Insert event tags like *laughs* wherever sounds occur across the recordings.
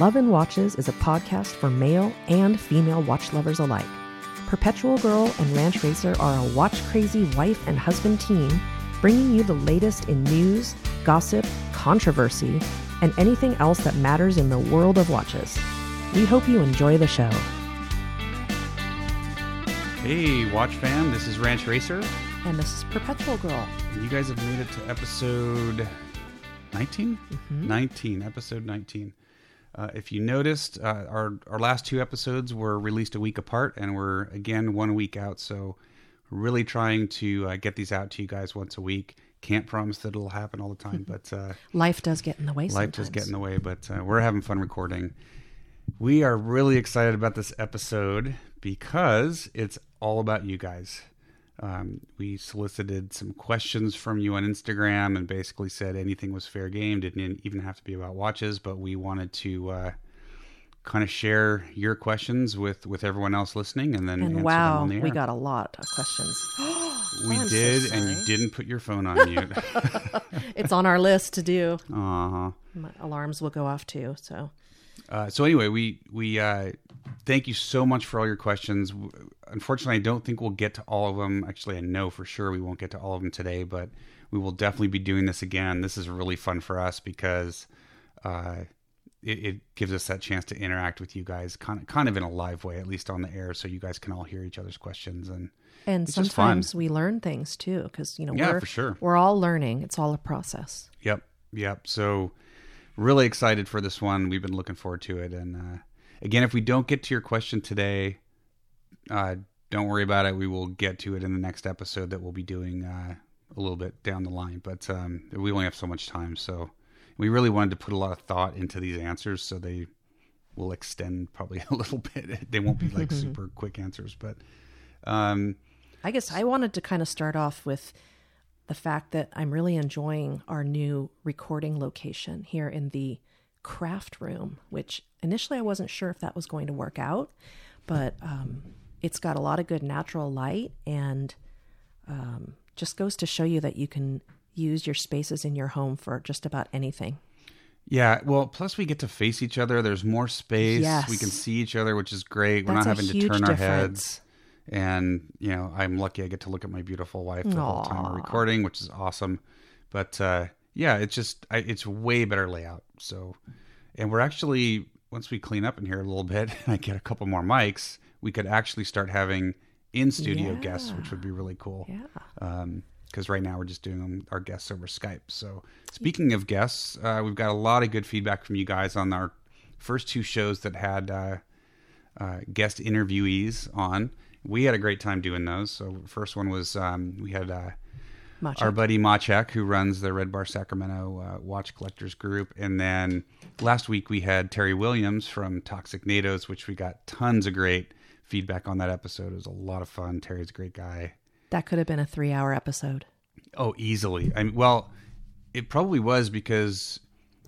Love 'N Watches is a podcast for male and female watch lovers alike. Perpetual Girl and Ranch Racer are a watch crazy wife and husband team bringing you the latest in news, gossip, controversy, and anything else that matters in the world of watches. We hope you enjoy the show. Hey, watch fam, this is Ranch Racer. And this is Perpetual Girl. You guys have made it to episode 19? Mm-hmm. 19, episode 19. Uh, if you noticed, uh, our, our last two episodes were released a week apart, and we're again one week out. So, really trying to uh, get these out to you guys once a week. Can't promise that it'll happen all the time, but uh, *laughs* Life does get in the way life sometimes. does get in the way. But uh, we're having fun recording. We are really excited about this episode because it's all about you guys. Um, we solicited some questions from you on Instagram and basically said anything was fair game. Didn't even have to be about watches, but we wanted to uh, kind of share your questions with with everyone else listening, and then answer And them wow, on the air. we got a lot of questions. *gasps* we I'm so did, and you didn't put your phone on mute. *laughs* it's on our list to do. uh-huh. My alarms will go off too. So Uh, so anyway, we we uh, thank you so much for all your questions. Unfortunately, I don't think we'll get to all of them. Actually, I know for sure we won't get to all of them today, but we will definitely be doing this again. This is really fun for us because uh, it, it gives us that chance to interact with you guys, kind of kind of in a live way, at least on the air, so you guys can all hear each other's questions and. and sometimes we learn things too because you know Yeah, we're for sure. we're all learning. It's all a process. Yep, yep. So really excited for this one. We've been looking forward to it. And uh, again, if we don't get to your question today, uh, don't worry about it. We will get to it in the next episode that we'll be doing uh, a little bit down the line. But um, we only have so much time, so we really wanted to put a lot of thought into these answers, so they will extend probably *laughs* a little bit. They won't be like *laughs* super quick answers, but. Um, I guess I wanted to kind of start off with the fact that I'm really enjoying our new recording location here in the craft room, which initially I wasn't sure if that was going to work out, but um, it's got a lot of good natural light and um, just goes to show you that you can use your spaces in your home for just about anything. Yeah, well, plus we get to face each other. There's more space. Yes. We can see each other, which is great. We're That's not having to turn our heads. And, you know, I'm lucky I get to look at my beautiful wife the whole time we're recording, which is awesome. But uh, yeah, it's just, I, it's way better layout. So, and we're actually, once we clean up in here a little bit *laughs* and I get a couple more mics, we could actually start having in studio guests, which would be really cool Yeah. because right now we're just doing our guests over Skype. So, speaking of guests, uh, we've got a lot of good feedback from you guys on our first two shows that had uh, uh, guest interviewees on. We had a great time doing those. So, first one was um, we had Much. our buddy Machek, who runs the Red Bar Sacramento uh, Watch Collectors Group. And then last week we had Terry Williams from Toxic NATOs, which we got tons of great feedback on that episode. It was a lot of fun. Terry's a great guy. that could have been a three hour episode. Oh, easily. I mean, well, it probably was because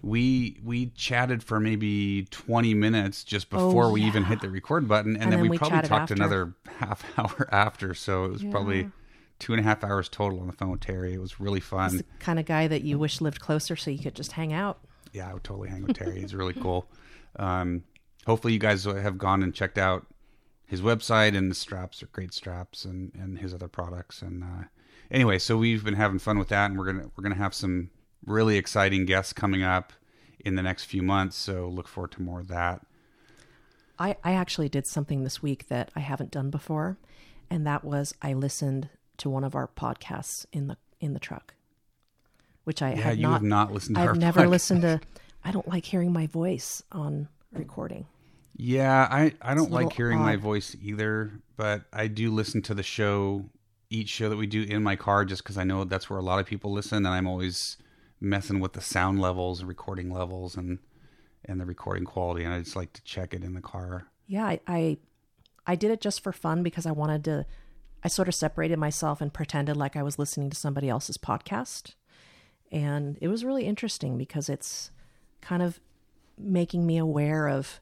we we chatted for maybe 20 minutes just before we even Oh, hit the record button and, then, then we, we probably talked after. another *laughs* half hour after so it was probably two and a half hours total on the phone with terry. It was really fun. The kind of guy that you wish lived closer so you could just hang out. yeah i would totally hang with terry. He's really cool. Um, hopefully you guys have gone and checked out his website and the straps are great straps and and his other products. And uh, anyway so we've been having fun with that and we're gonna we're gonna have some really exciting guests coming up in the next few months. So look forward to more of that. I, I actually did something this week that I haven't done before, and that was I listened to one of our podcasts in the in the truck, which I yeah had you not. have not listened to I've never podcast. listened to. I don't like hearing my voice on recording. Yeah, I, I don't like hearing my voice either, but I do listen to the show, each show that we do in my car, just because I know that's where a lot of people listen, and I'm always messing with the sound levels and recording levels and and the recording quality, and I just like to check it in the car. Yeah, I, I I did it just for fun because I wanted to. I sort of separated myself and pretended like I was listening to somebody else's podcast, and it was really interesting because it's kind of making me aware of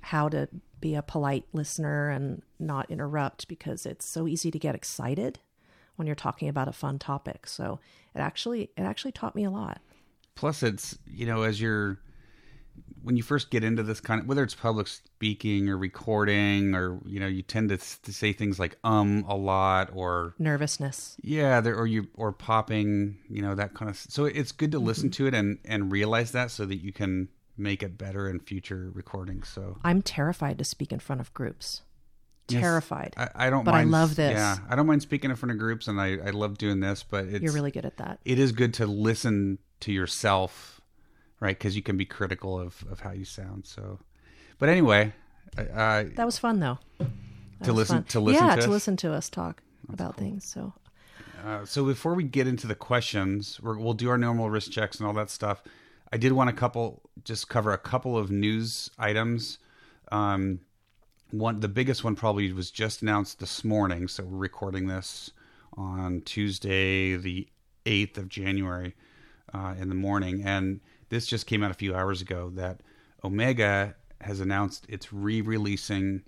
how to be a polite listener and not interrupt because it's so easy to get excited when you're talking about a fun topic. So it actually it actually taught me a lot. Plus, it's you know as you're when you first get into this kind of whether it's public speaking or recording or you know you tend to, to say things like um a lot or Nervousness. yeah there or you or popping you know that kind of so it's good to listen to it and and realize that so that you can make it better in future recordings so I'm terrified to speak in front of groups. Yes, Terrified. I, I don't But I love this. yeah i don't mind speaking in front of groups and i i love doing this but it's You're really good at that. it is good to listen to yourself, right? Because you can be critical of, of how you sound. So, but anyway, uh, That was fun though. That To listen- fun. to listen yeah, to to us? listen to us talk about things. So uh, so before we get into the questions, we're, we'll do our normal risk checks and all that stuff. I did want a couple, just cover a couple of news items. Um, one, the biggest one probably was just announced this morning. So we're recording this on Tuesday, the eighth of January, uh, in the morning, and this just came out a few hours ago that Omega has announced it's re-releasing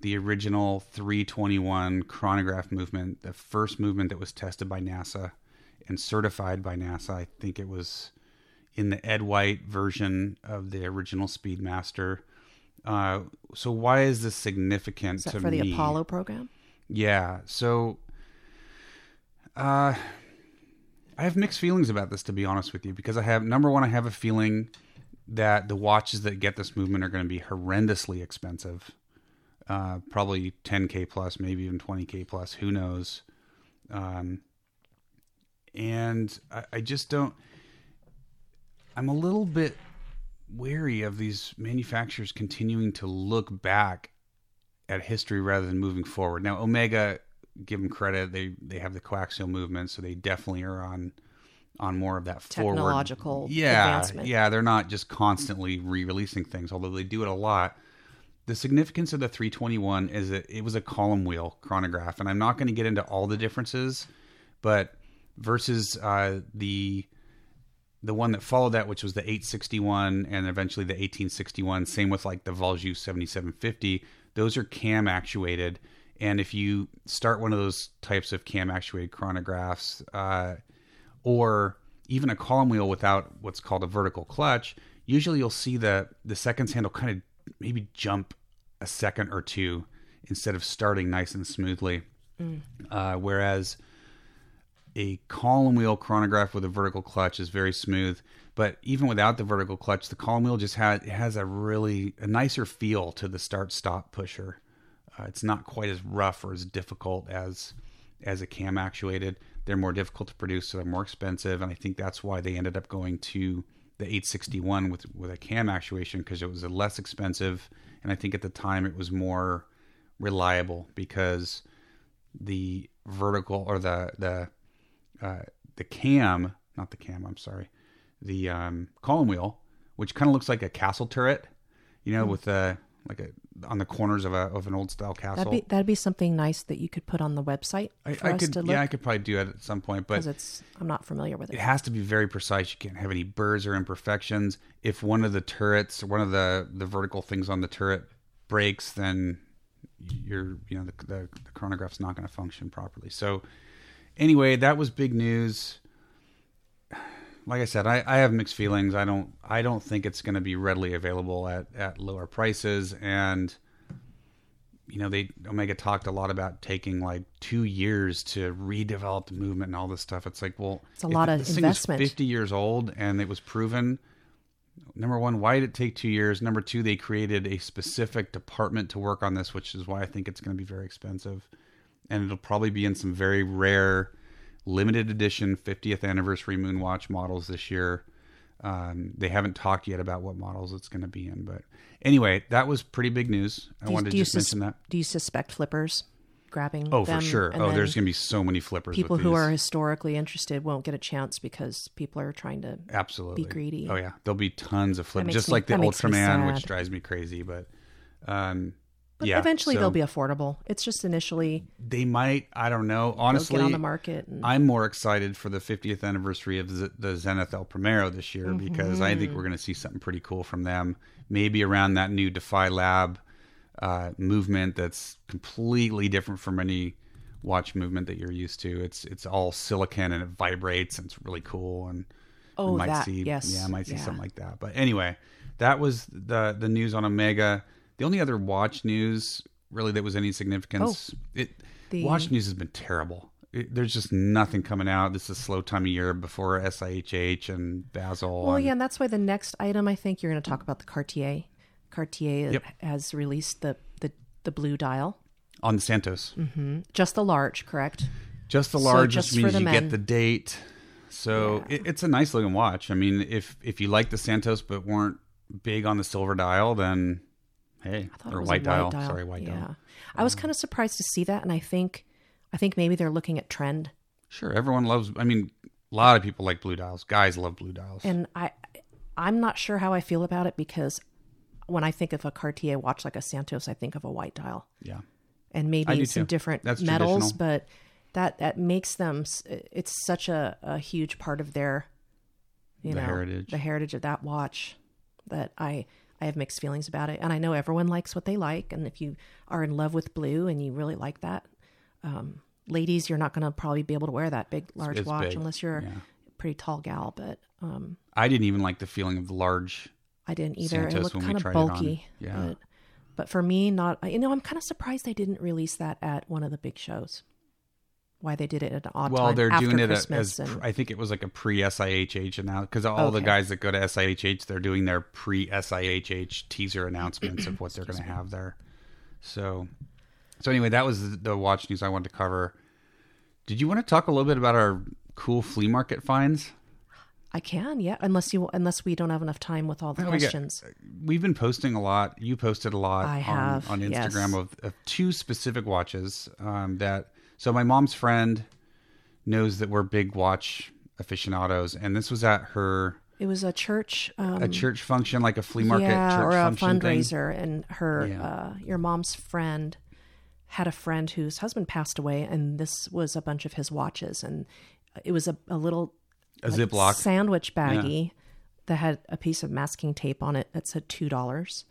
the original 321 chronograph movement, the first movement that was tested by NASA and certified by NASA. I think it was in the Ed White version of the original Speedmaster. Uh, so why is this significant is to for the? Apollo program? Yeah. So, uh, I have mixed feelings about this, to be honest with you, because I have number one, I have a feeling that the watches that get this movement are going to be horrendously expensive. Uh, probably 10k plus, maybe even 20k plus. Who knows? Um, and I, I just don't. I'm a little bit wary of these manufacturers continuing to look back at history rather than moving forward. Now, Omega, give them credit; they they have the coaxial movement, so they definitely are on on more of that forward Technological yeah, advancement. Yeah, they're not just constantly re-releasing things, although they do it a lot. The significance of the 321 is that it was a column wheel chronograph, and I'm not going to get into all the differences, but versus uh, the the one that followed that, which was the 861 and eventually the 1861. Same with like the Valjoux 7750. Those are cam actuated, and if you start one of those types of cam actuated chronographs, uh, or even a column wheel without what's called a vertical clutch, usually you'll see the the seconds handle kind of maybe jump a second or two instead of starting nice and smoothly. Uh, whereas a column wheel chronograph with a vertical clutch is very smooth, but even without the vertical clutch, the column wheel just has it has a really a nicer feel to the start stop pusher. Uh, it's not quite as rough or as difficult as as a cam actuated. They're more difficult to produce, so they're more expensive, and I think that's why they ended up going to the 861 with with a cam actuation because it was a less expensive, and I think at the time it was more reliable because the vertical or the the uh, the cam, not the cam, I'm sorry, the um, column wheel, which kind of looks like a castle turret, you know, with a like a on the corners of a of an old style castle. That'd be that'd be something nice that you could put on the website I, I could, yeah, I could probably do it at some point, but it's I'm not familiar with it it. has to be very precise. You can't have any burrs or imperfections. If one of the turrets, one of the the vertical things on the turret breaks, then you're you know the the, the chronograph's not going to function properly. So anyway, that was big news. Like I said, I, I have mixed feelings. I don't I don't think it's going to be readily available at at lower prices and you know they omega talked a lot about taking like two years to redevelop the movement and all this stuff it's like well It's a lot of this thing is investment. 50 years old and it was proven number one why did it take two years number two they created a specific department to work on this which is why i think it's going to be very expensive and it'll probably be in some very rare limited edition 50th anniversary moonwatch models this year um, they haven't talked yet about what models it's going to be in but anyway that was pretty big news i Do wanted to just mention that Do you suspect flippers grabbing? Oh, for sure. Oh, there's going to be so many flippers. people who these. are historically interested won't get a chance because people are trying to. absolutely be greedy. Oh yeah, there'll be tons of flippers, just me- like the Ultraman, which drives me crazy. But um, But yeah, eventually so they'll be affordable. It's just initially They might. I don't know. Honestly, get on the market. And, I'm more excited for the 50th anniversary of the, the Zenith El Primero this year because I Mm-hmm. think we're going to see something pretty cool from them. Maybe around that new Defy Lab uh, movement that's completely different from any watch movement that you're used to. It's it's all silicon and it vibrates and it's really cool. And Oh, might that, see, yes, yeah, I might see yeah. something like that. But anyway, that was the the news on Omega. The only other watch news really that was any significance. Oh, it Oh, The- watch news has been terrible. It, there's just nothing coming out. This is a slow time of year before SIHH and Basel. Well, and- yeah, and that's why the next item I think you're going to talk about the Cartier. Cartier Yep. has released the, the the blue dial, on the Santos. Mm-hmm. just the large, correct? Just the So large, just which for means the you men. get the date. So it, it's a nice looking watch. I mean, if if you like the Santos but weren't big on the silver dial, then hey, I thought it or was white, a dial. Sorry, white yeah. dial. I was kind of surprised to see that, and I think I think maybe they're looking at trend, Sure, everyone loves. I mean, a lot of people like blue dials. Guys love blue dials. and I I'm not sure how I feel about it because when I think of a Cartier watch like a Santos, I think of a white dial. yeah, and maybe some too. different That's metals, but that that makes them. It's such a, a huge part of their, you The know, heritage. the heritage of that watch. That I I have mixed feelings about it, and I know everyone likes what they like. And if you are in love with blue and you really like that, um, ladies, you're not going to probably be able to wear that big large it's watch big, unless you're yeah. a pretty tall gal. But um, I didn't even like the feeling of the large. I didn't either. Santos it looked kind of tried it on. bulky. Yeah. But, but for me, not. You know, I'm kind of surprised they didn't release that at one of the big shows. Why they did it at an odd Well, time they're after doing it Christmas as and I think it was like a pre SIHH now because all the guys that go to SIHH they're doing their pre SIHH teaser announcements of what they're going to have there. So, so anyway, that was the watch news I wanted to cover. Did you want to talk a little bit about our cool flea market finds? I can, yeah. Unless you, unless we don't have enough time with all the Oh, we got- questions. We've been posting a lot. You posted a lot I on, have, on Instagram yes. of, of two specific watches um, that. So my mom's friend knows that we're big watch aficionados, and this was at her It was a church, um, a church function, like a flea market yeah, church or a function thing. fundraiser, and her, Yeah. uh, your mom's friend had a friend whose husband passed away, and this was a bunch of his watches, and it was a, a little A like, Ziploc. sandwich baggie that had a piece of masking tape on it that said two dollars.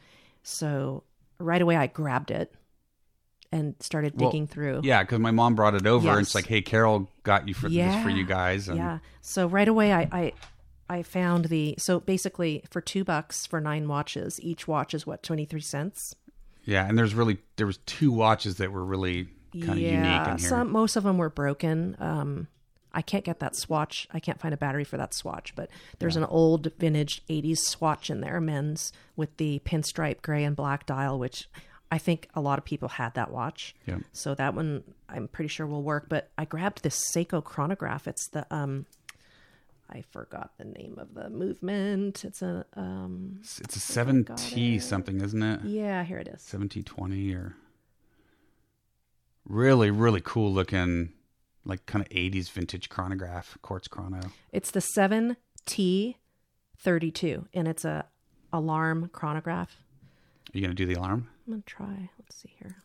So right away, I grabbed it and started Well, digging through. Yeah, because my mom brought it over, and it's like, "Hey, Carol got you for this for you guys." And Yeah. So right away, I, I I found the so basically for two bucks for nine watches, each watch is what twenty three cents. yeah, and there's really there was two watches that were really kind of unique in here. some most of them were broken. Um, I can't get that swatch. I can't find a battery for that swatch, but there's an old vintage '80s swatch in there, men's with the pinstripe gray and black dial, which I think a lot of people had that watch. Yeah. So that one I'm pretty sure will work. But I grabbed this Seiko chronograph. It's the um, I forgot the name of the movement. It's a um, It's, a seven T something, isn't it? yeah, here it is. Seven T twenty or really really cool looking, like kind of eighties vintage chronograph, quartz chrono. It's the 7T32 and it's a alarm chronograph. Are you gonna do the alarm? I'm going to try. Let's see here.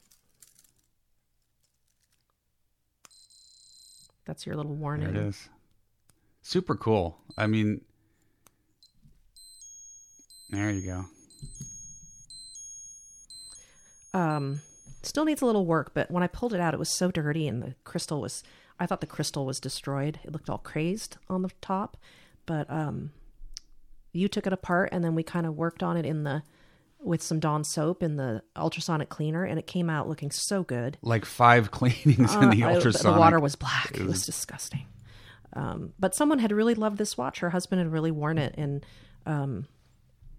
That's your little warning. There it is. Super cool. I mean, there you go. Um still needs a little work, but when I pulled it out it was so dirty and the crystal was I thought the crystal was destroyed. It looked all crazed on the top, but um you took it apart and then we kind of worked on it in the with some Dawn soap in the ultrasonic cleaner and it came out looking so good. Like five *laughs* cleanings in the Uh, I- ultrasonic. the water was black. It was disgusting. Um, but someone had really loved this watch. Her husband had really worn it, and um,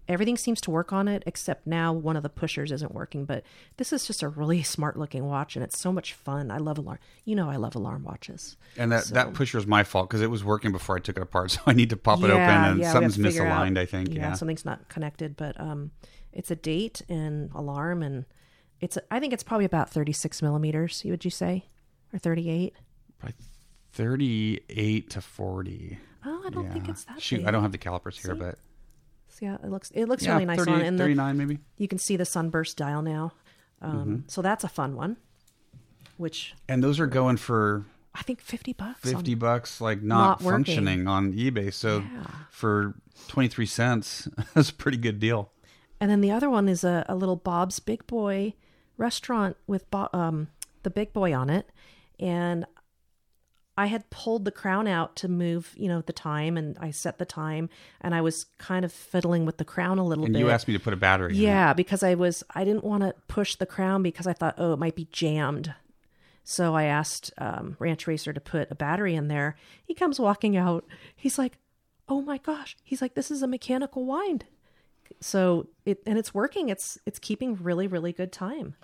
everything seems to work on it except now one of the pushers isn't working. But this is just a really *laughs* smart looking watch, and it's so much fun. I love alarm. You know, I love alarm watches. And that, that pusher is my fault because it was working before I took it apart. *laughs* So I need to pop it open and have something's out- misaligned, I think. Yeah. something's not connected. But um, it's a date and alarm, and it's. A, I think it's probably about thirty six millimeters. Would you say, or thirty eight? Probably 38 to 40. Oh, I don't yeah. think it's that. Shoot, big. I don't have the calipers here, but Yeah, it looks it looks yeah, really nice 38, on it. And the, 39 maybe. you can see the sunburst dial now. Um, Mm-hmm. So that's a fun one, which And those are going for I think fifty bucks. on- 50 bucks, like Not not, functioning on eBay. So Yeah. for 23 cents, *laughs* that's a pretty good deal. And then the other one is a, a little Bob's Big Boy restaurant with Bo- um, the Big Boy on it, and I had pulled the crown out to move, you know, the time, and I set the time, and I was kind of fiddling with the crown a little And bit. you asked me to put a battery. in. Yeah, because I was I didn't want to push the crown because I thought, oh, it might be jammed. So I asked um, Ranch Racer to put a battery in there. He comes walking out. He's like, "Oh my gosh!" He's like, "This is a mechanical wind." So it and it's working. It's it's keeping really really good time.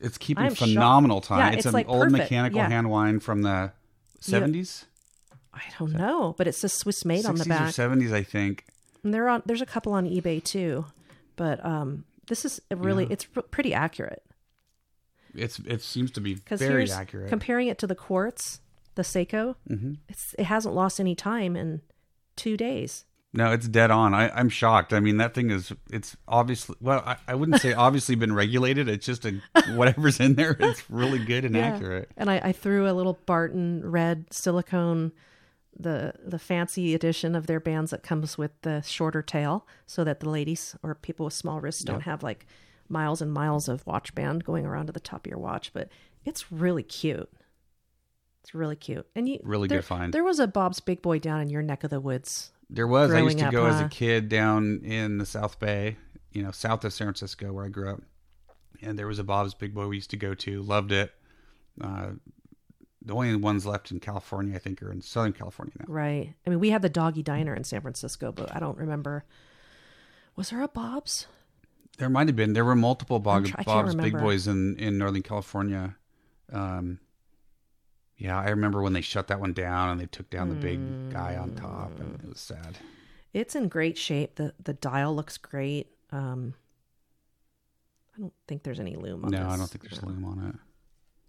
It's keeping I'm shocked. phenomenal time. Yeah, it's, it's an like old perfect. mechanical Yeah. hand wind from the 70s, I don't know, but it says Swiss made on the 60s back. or 70s, I think. And they're on. There's a couple on eBay too, but um, this is really it's r- pretty accurate. It's It seems to be very accurate. comparing it to the quartz, the Seiko. Mm-hmm. It's it hasn't lost any time in two days. No, it's dead on. I, I'm shocked. I mean, that thing is, it's obviously, well, I, I wouldn't say obviously been regulated. It's just a, whatever's in there, it's really good and accurate. And I, I threw a little Barton red silicone, the the fancy edition of their bands that comes with the shorter tail, so that the ladies or people with small wrists don't have like miles and miles of watch band going around to the top of your watch. But it's really cute. It's really cute, and you Really there, good find. There was a Bob's Big Boy down in your neck of the woods. There was. I used to up, go as a kid down in the South Bay, you know, south of San Francisco, where I grew up. And there was a Bob's Big Boy we used to go to. Loved it. Uh, the only ones left in California, I think, are in Southern California now. Right. I mean, we had the Doggy Diner in San Francisco, but I don't remember. Was there a Bob's? There might have been. There were multiple Bog, tr- I can't Bob's Big. Boys in, in Northern California. Um, yeah, I remember when they shut that one down and they took down the big guy on top, and it was sad. It's in great shape. the The dial looks great. Um, I don't think there's any loom on No. I don't think there's loom on it.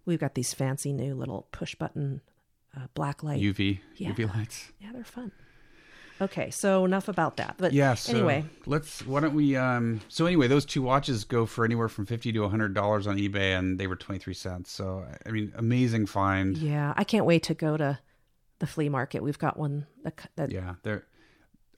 We've got these fancy new little push button uh, black light. UV, Yeah. UV lights. yeah, they're fun. Okay, so enough about that. But Yeah. So anyway, let's. Why don't we? Um. So anyway, those two watches go for anywhere from fifty to hundred dollars on eBay, and they were twenty three cents. So I mean, amazing find. yeah, I can't wait to go to the flea market. We've got one that, that Yeah, they're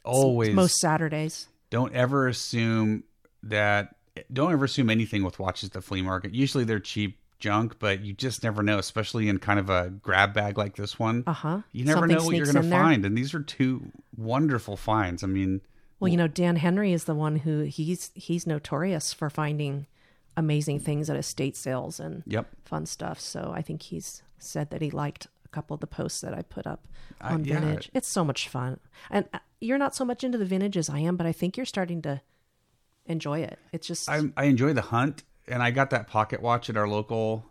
always most Saturdays. don't ever assume that don't ever assume anything with watches at the flea market. Usually they're cheap junk, but you just never know, especially in kind of a grab bag like this one. Uh huh. You never know what you're going to find, and these are two wonderful finds. I mean, Well, you know, Dan Henry is the one who he's he's notorious for finding amazing things at estate sales and yep. fun stuff. So I think he's said that he liked a couple of the posts that I put up on yeah. vintage. It's so much fun, and uh, you're not so much into the vintage as I am, but I think you're starting to enjoy it. It's just I I enjoy the hunt, and I got that pocket watch at our local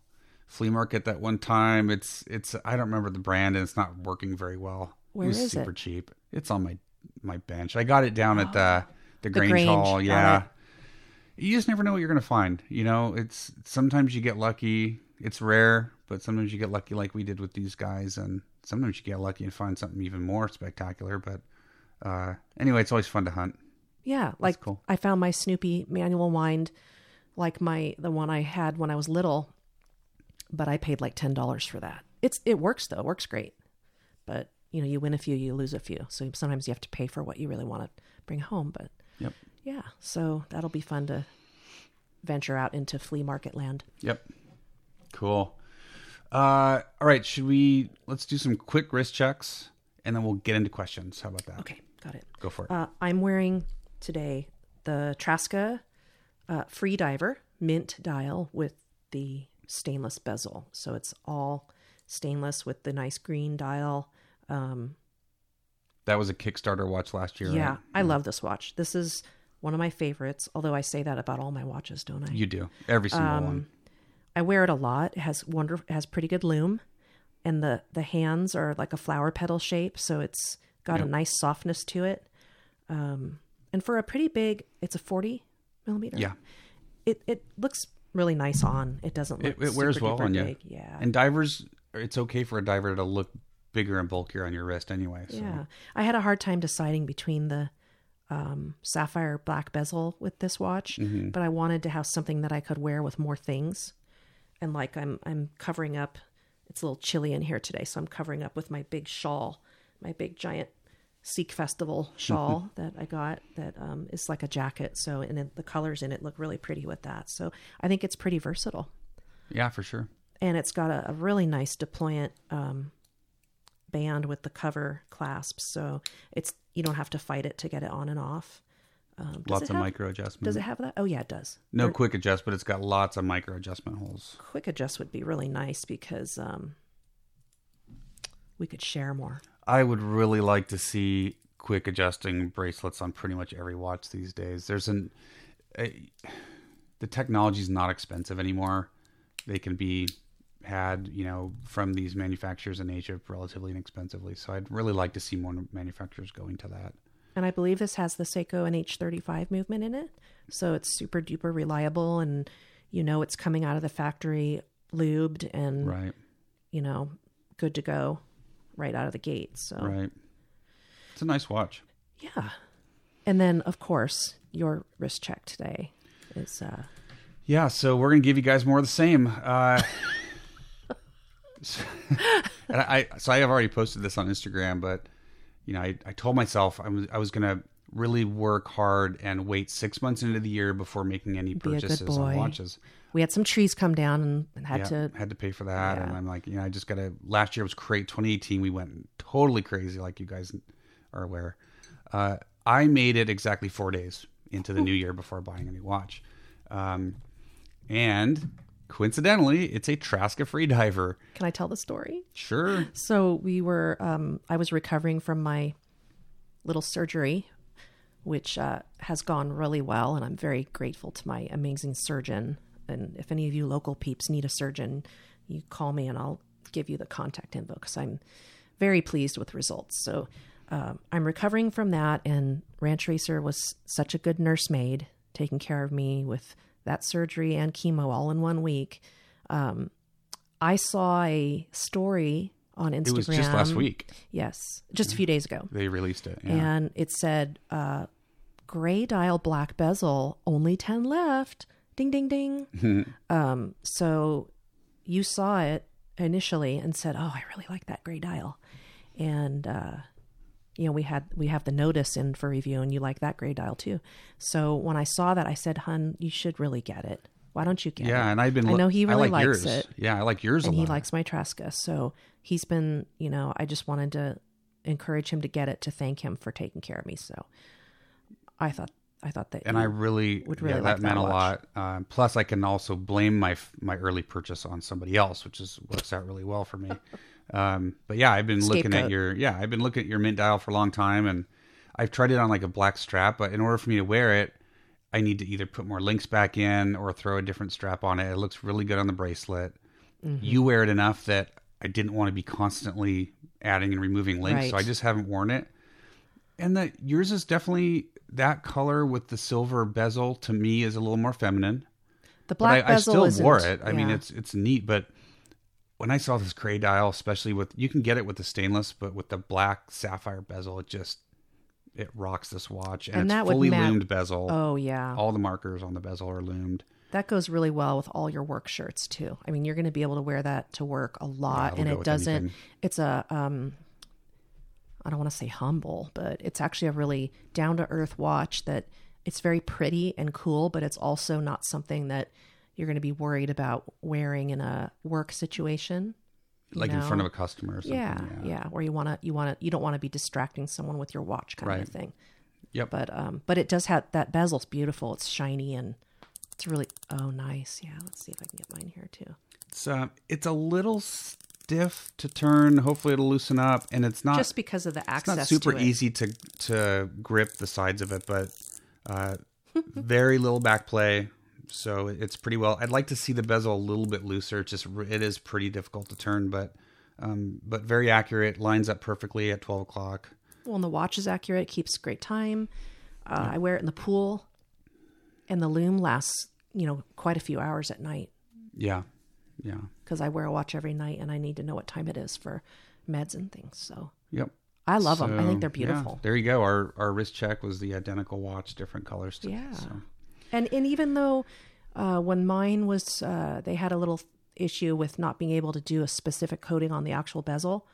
flea market that one time. It's it's I don't remember the brand, and it's not working very well. Where it was is super it? cheap. It's on my my bench. I got it down at the the Grange, Grange, Hall. Yeah. You just never know what you're going to find. You know, it's sometimes you get lucky. It's rare, but sometimes you get lucky, like we did with these guys, and sometimes you get lucky and find something even more spectacular. But uh, anyway, it's always fun to hunt. yeah, like cool. I found my Snoopy manual wind, like my the one I had when I was little, but I paid like ten dollars for that. It's it works though, it works great, but you know you win a few, you lose a few, so sometimes you have to pay for what you really want to bring home. But Yep. yeah, so that'll be fun to venture out into flea market land. Yep. Cool. Uh, all right. Should we? Let's do some quick wrist checks, and then we'll get into questions. How about that? Okay, got it. Go for it. Uh, I'm wearing today the Traska uh, Free Diver mint dial with the stainless bezel. So it's all stainless with the nice green dial. Um, that was a Kickstarter watch last year. yeah, right? I love this watch. This is one of my favorites, although I say that about all my watches, don't I? You do every single Um, one. I wear it a lot. It has wonder it has pretty good loom, and the the hands are like a flower petal shape, so it's got Yep. a nice softness to it. Um, and for a pretty big, it's a forty millimeter. Yeah, it it looks really nice on. It doesn't look it, it wears well on you. big. Yeah, And divers, it's okay for a diver to look bigger and bulkier on your wrist anyway. So. yeah. I had a hard time deciding between the um, sapphire black bezel with this watch, Mm-hmm. but I wanted to have something that I could wear with more things. And like I'm I'm covering up. It's a little chilly in here today, so I'm covering up with my big shawl, my big giant Sikh festival shawl that I got that um, is like a jacket. So and it, the colors in it look really pretty with that. So I think it's pretty versatile. yeah, for sure. and it's got a, a really nice deployant um, band with the cover clasps, so it's you don't have to fight it to get it on and off. Um, Lots of have- micro adjustment. Does it have that? Oh yeah, it does. no quick adjust, but it's got lots of micro adjustment holes. Quick adjust would be really nice because um, we could share more. I would really like to see quick adjusting bracelets on pretty much every watch these days. There's an a, the technology is not expensive anymore. They can be had, you know, from these manufacturers in Asia relatively inexpensively. So I'd really like to see more manufacturers going to that. And I believe this has the Seiko NH35 movement in it. So it's super duper reliable and you know it's coming out of the factory lubed and Right. you know good to go right out of the gate. So Right. It's a nice watch. yeah. And then of course your wrist check today is uh Yeah, so we're gonna give you guys more of the same. Uh, so, *laughs* and I so I have already posted this on Instagram, but you know, I, I told myself I was I was gonna really work hard and wait six months into the year before making any purchases on watches. We had some trees come down and, and had Yeah, to had to pay for that, and I'm like, you know, I just gotta. Last year was great. 2018, we went totally crazy, like you guys are aware. Uh, I made it exactly four days into the new year before buying a new watch, um, and coincidentally, it's a Traska Freediver. Can I tell the story? Sure, So we were, um, I was recovering from my little surgery, which uh, has gone really well, and I'm very grateful to my amazing surgeon. And if any of you local peeps need a surgeon, you call me and I'll give you the contact info because I'm very pleased with results. So um, I'm recovering from that, and Ranch Racer was such a good nursemaid, taking care of me with that surgery and chemo all in one week. Um, I saw a story on Instagram. it was just last week Yes, just a few days ago. they released it. Yeah. And it said, uh, gray dial black bezel, only 10 left. Ding, ding, ding. um, so you saw it initially and said, oh, I really like that gray dial. And, uh, you know, we had we have the notice in for review, and you like that gray dial too. So when I saw that, I said, "Hun, you should really get it. Why don't you get it?" yeah, and I've been. I know he really like likes yours. it Yeah, I like yours and he likes my Traska. So he's been, you know, I just wanted to encourage him to get it to thank him for taking care of me. So I thought, I thought that, and I really, would really yeah, like that meant that a lot. Um, plus, I can also blame my my early purchase on somebody else, which is works out really well for me. *laughs* um, but yeah, I've been looking at your yeah, I've been looking at your mint dial for a long time, and I've tried it on like a black strap, but in order for me to wear it, I need to either put more links back in or throw a different strap on it. It looks really good on the bracelet. Mm-hmm. You wear it enough that I didn't want to be constantly adding and removing links, so I just haven't worn it. And that yours is definitely that color with the silver bezel to me is a little more feminine. the black I, I bezel still isn't- wore it. I mean, it's it's neat, but when I saw this gray dial, especially with you can get it with the stainless, but with the black sapphire bezel, it just it rocks this watch, and, And it's fully loomed bezel. oh yeah, All the markers on the bezel are loomed. that goes really well with all your work shirts too. I mean, you're going to be able to wear that to work a lot, it'll and it doesn't. anything. It's a um, I don't want to say humble, but it's actually a really down to earth watch that it's very pretty and cool, but it's also not something that you're going to be worried about wearing in a work situation. like in front of a customer or something. yeah, yeah, where you want to you want to you don't want to be distracting someone with your watch kind Right. of thing. Yep. But um, but it does have that bezel's beautiful. It's shiny and it's really oh nice. Yeah, let's see if I can get mine here too. It's uh, it's a little stiff to turn. Hopefully, it'll loosen up, and it's not Just because of the access. it's not super to easy to to grip the sides of it, but uh, *laughs* very little back play, so it's pretty well. I'd like to see the bezel a little bit looser. It's just it is pretty difficult to turn, but um, but very accurate. Lines up perfectly at twelve o'clock. Well, and the watch is accurate. It keeps great time. Uh, I wear it in the pool, and the loom lasts you know quite a few hours at night Yeah, yeah, because I wear a watch every night and I need to know what time it is for meds and things. So yep. I love them. I think they're yeah, beautiful. there you go. Our our wrist check was the identical watch, different colors. today, Yeah. so. And and even though uh, when mine was, uh, they had a little issue with not being able to do a specific coating on the actual bezel.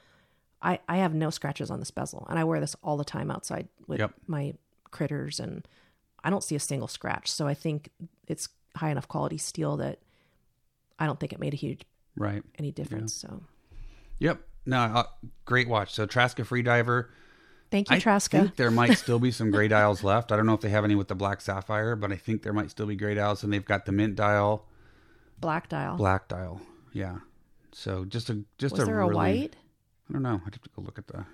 I I have no scratches on this bezel, and I wear this all the time outside with Yep. my critters, and I don't see a single scratch. So I think it's high enough quality steel that I don't think it made a huge Right. any difference. So Yep. no, uh, great watch. So Traska Freediver. Thank you, I Traska. think there *laughs* might still be some gray dials left. I don't know if they have any with the black sapphire, but I think there might still be gray dials, and they've got the mint dial, Black dial. black dial. Yeah. So just a just Was a there really, a white? I don't know. I'd have to go look at the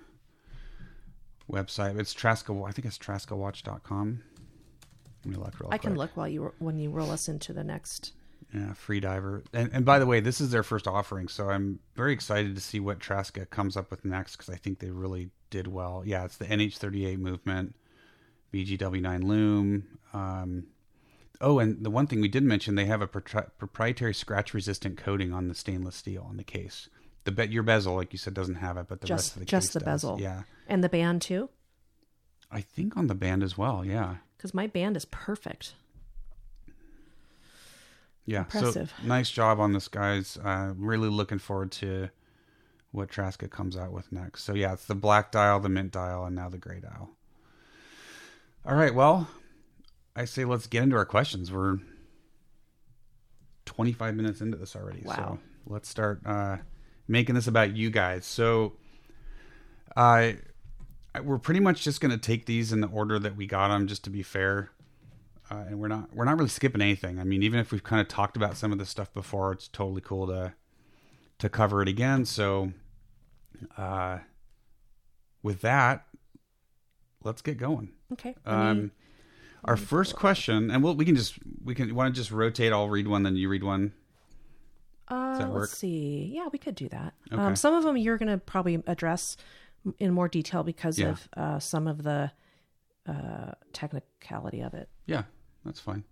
website. It's Traska. I think it's traskawatch.com. Let me look real I can look while you when you roll us into the next. Yeah, free diver. And, and by the way, this is their first offering, so I'm very excited to see what Traska comes up with next because I think they really did well. Yeah, it's the NH38 movement, BGW9 loom. Um, oh, and the one thing we did mention, they have a propri- proprietary scratch-resistant coating on the stainless steel on the case. The be- your bezel, like you said, doesn't have it, but the rest Just of the just case the does. bezel. Yeah, And the band too, I think on the band as well. Yeah, because my band is perfect. Yeah, Impressive. so nice job on this, guys. Uh, really looking forward to what Traska comes out with next. So yeah, it's the black dial, the mint dial, and now the gray dial. All right, well, I say let's get into our questions. We're 25 minutes into this already, Wow. so let's start uh, making this about you guys. So, uh, I- we're pretty much just going to take these in the order that we got them, just to be fair uh, and we're not we're not really skipping anything. I mean, even if we've kind of talked about some of this stuff before, it's totally cool to to cover it again. So, uh, with that, let's get going. Okay. let me- Um, our first question, and we'll we can just we can you want to just rotate. I'll read one, then you read one. Uh, that work? Let's see. Yeah, we could do that. Okay. Um, some of them you're going to probably address in more detail because Yeah. of uh, some of the uh, technicality of it. Yeah, that's fine.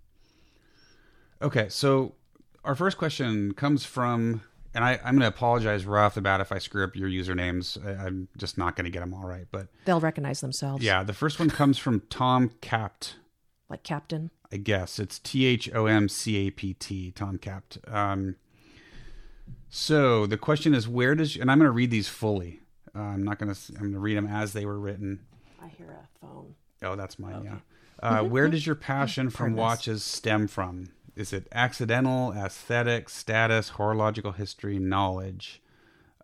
Okay, so our first question comes from, and I, I'm going to apologize right off the bat if I screw up your usernames. I, I'm just not going to get them all right, but They'll recognize themselves. Yeah, the first one comes from Tom Capt. Like Captain. I guess it's T H O M C A P T. Tom Capt. Um, so the question is, where does and I'm going to read these fully. Uh, I'm not going to. I'm going to read them as they were written. I hear a phone. Oh, that's mine. Yeah. Uh, where does your passion from watches stem from? Is it accidental, aesthetic, status, horological history, knowledge?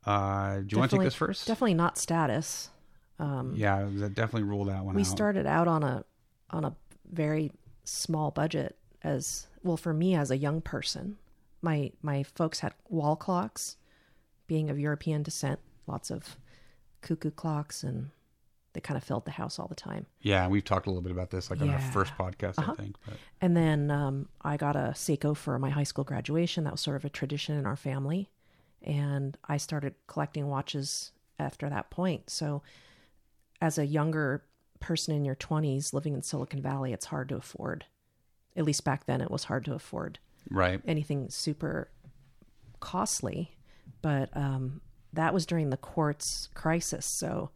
Uh, do you want to take this first? Definitely not status. Um, yeah, that definitely rule that one we out. started out on a on a very small budget as well for me as a young person my my folks had wall clocks being of european descent lots of cuckoo clocks and they kind of filled the house all the time. Yeah, we've talked a little bit about this, like on our first podcast, Uh-huh. I think. But and then um, i got a seiko for my high school graduation that was sort of a tradition in our family. And i started collecting watches after that point. So as a younger person in your 20s living in silicon valley it's hard to afford. At least back then it was hard to afford right, anything super costly. But um, that was during the quartz crisis. So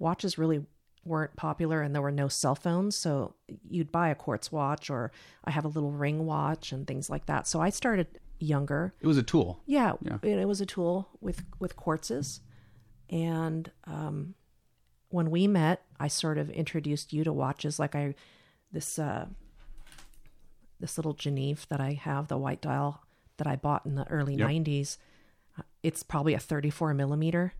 watches really weren't popular and there were no cell phones so you'd buy a quartz watch or i have a little ring watch and things like that so i started younger it was a tool. yeah, Yeah. It, was a tool with with quartzes, and um, when we met, I sort of introduced you to watches. Like I, this uh, this little Geneve that I have, the white dial that I bought in the early Yep. '90s. uh, It's probably a 34 millimeter,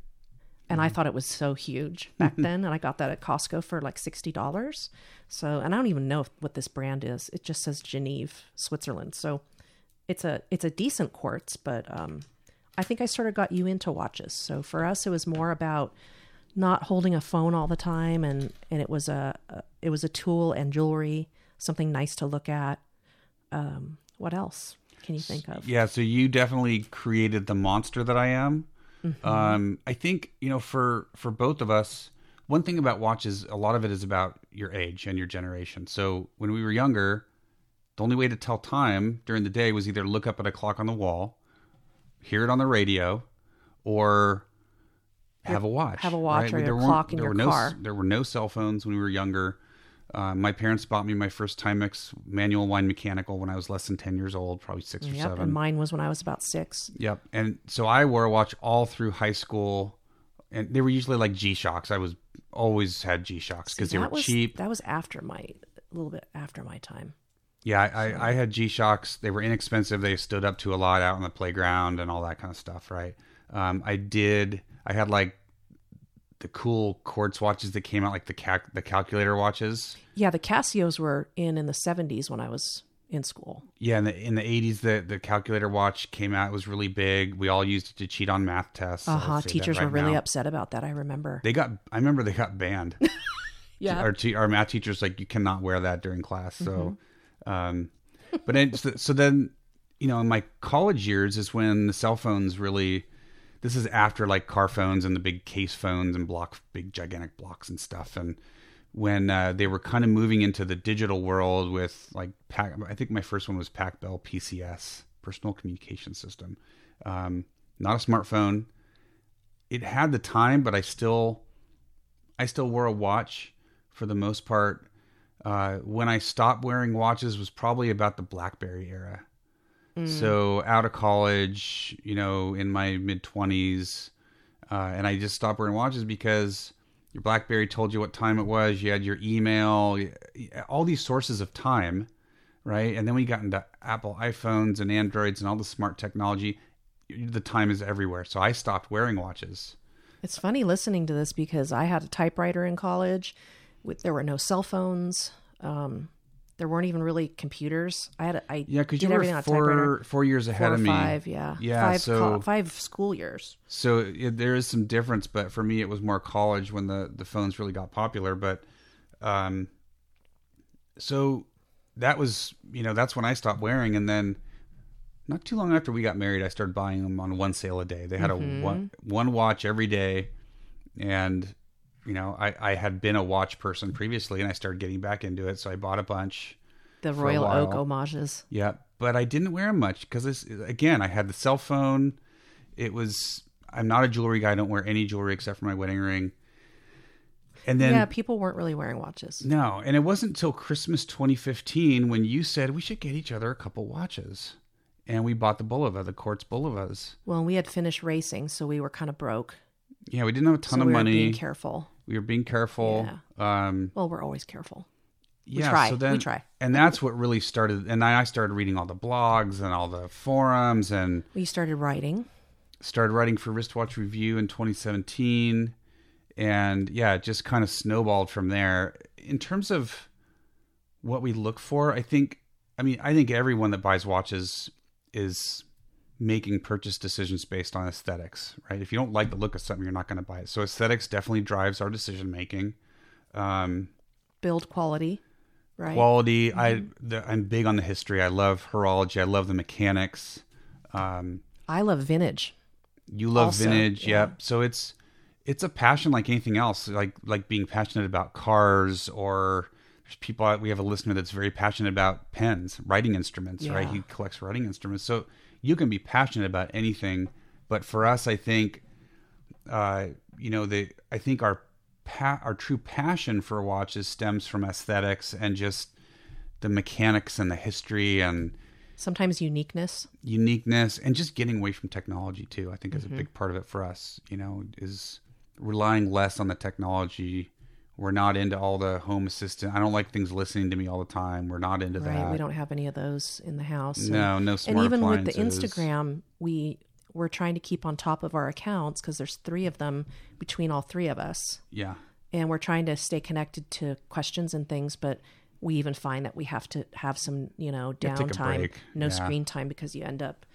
and I Mm-hmm. thought it was so huge back then. And I got that at Costco for like sixty dollars. So, and I don't even know if, what this brand is. It just says Geneve, Switzerland. So it's a it's a decent quartz, but um, I think I sort of got you into watches. So for us, it was more about not holding a phone all the time, and and it was a, a it was a tool and jewelry, something nice to look at. Um, what else can you think of? Yeah, so you definitely created the monster that I am. Mm-hmm. Um, I think you know for for both of us, one thing about watches, a lot of it is about your age and your generation. So when we were younger, the only way to tell time during the day was either look up at a clock on the wall, hear it on the radio, or have a watch. have a watch or There weren't- clock in there your were no, car. There were no cell phones when we were younger. Uh, my parents bought me my first Timex manual wine mechanical when I was less than ten years old, probably six or Yep, seven. and mine was when I was about six. Yep. And so I wore a watch all through high school, and they were usually like G Shocks. I was always had G Shocks because they were was, cheap. That was after my a little bit after my time. Yeah, I, I, I had G Shocks. They were inexpensive. They stood up to a lot out on the playground and all that kind of stuff, right? Um, I did I had like the cool quartz watches that came out, like the cal- the calculator watches. Yeah, the Casios were in in the 70s when I was in school. Yeah, in the in the eighties, the the calculator watch came out. It was really big. We all used it to cheat on math tests. Uh huh. Teachers right were really now. upset about that. I remember. They got. I remember they got banned. *laughs* Yeah. our te- our math teachers like you cannot wear that during class. So, Mm-hmm. um, but it, so, so then you know in my college years is when the cell phones really. This is after like car phones and the big case phones and block big gigantic blocks and stuff and when uh, they were kind of moving into the digital world with like Pac, I think my first one was Pac Bell PCS personal communication system. Um, not a smartphone. It had the time, but I still I still wore a watch for the most part. Uh, when I stopped wearing watches was probably about the BlackBerry era. So out of college, you know, in my mid twenties, uh, and I just stopped wearing watches because your BlackBerry told you what time it was. You had your email, all these sources of time, right? And then we got into Apple iPhones and Androids and all the smart technology. The time is everywhere. So I stopped wearing watches. It's funny listening to this because I had a typewriter in college. With there were no cell phones. Um, there weren't even really computers. I had a, I Yeah, because you were four four years ahead Four of me. five, yeah, Yeah, five, so- co- five school years. So it, there is some difference, but for me, it was more college when the the phones really got popular. But, um, so that was you know that's when I stopped wearing, and then not too long after we got married, I started buying them on one sale a day. They had a one one watch every day, and you know I I had been a watch person previously, and I started getting back into it, so I bought a bunch. The Royal Oak homages. Yeah, but I didn't wear them much because again, I had the cell phone. It was I'm not a jewelry guy. I don't wear any jewelry except for my wedding ring. And then yeah, people weren't really wearing watches. no, and it wasn't until Christmas 2015 when you said we should get each other a couple watches, and we bought the Bulova, the Quartz Bulovas. Well, we had finished racing, so we were kind of broke. Yeah, we didn't have a ton so of we money. being careful. We were being careful. Um, Well, we're always careful. yeah, try. So We then, try. and that's what really started. And I started reading all the blogs and all the forums and. We started writing. started writing for Wristwatch Review in 2017, and yeah, it just kind of snowballed from there. In terms of what we look for, I think, I mean, I think everyone that buys watches is making purchase decisions based on aesthetics, right? If you don't like the look of something, you're not going to buy it. So aesthetics definitely drives our decision making. Um, Build quality. Right. quality. I the, I'm big on the history. I love horology. I love the mechanics. Um, I love vintage. you love Also, vintage yeah. yep so it's it's a passion like anything else like like being passionate about cars or there's people we have a listener that's very passionate about pens writing instruments right he collects writing instruments so you can be passionate about anything but for us i think uh you know the i think our pa- our true passion for watches stems from aesthetics and just the mechanics and the history and Sometimes uniqueness. uniqueness and just getting away from technology too i think Mm-hmm. is a big part of it for us you know is relying less on the technology we're not into all the home assistant i don't like things listening to me all the time we're not into Right. that We don't have any of those in the house. no no smart and even with the. Instagram, we we're trying to keep on top of our accounts because there's three of them between all three of us, yeah and we're trying to stay connected to questions and things. But we even find that we have to have some, you know, have to take a downtime, no Yeah. screen time because you end up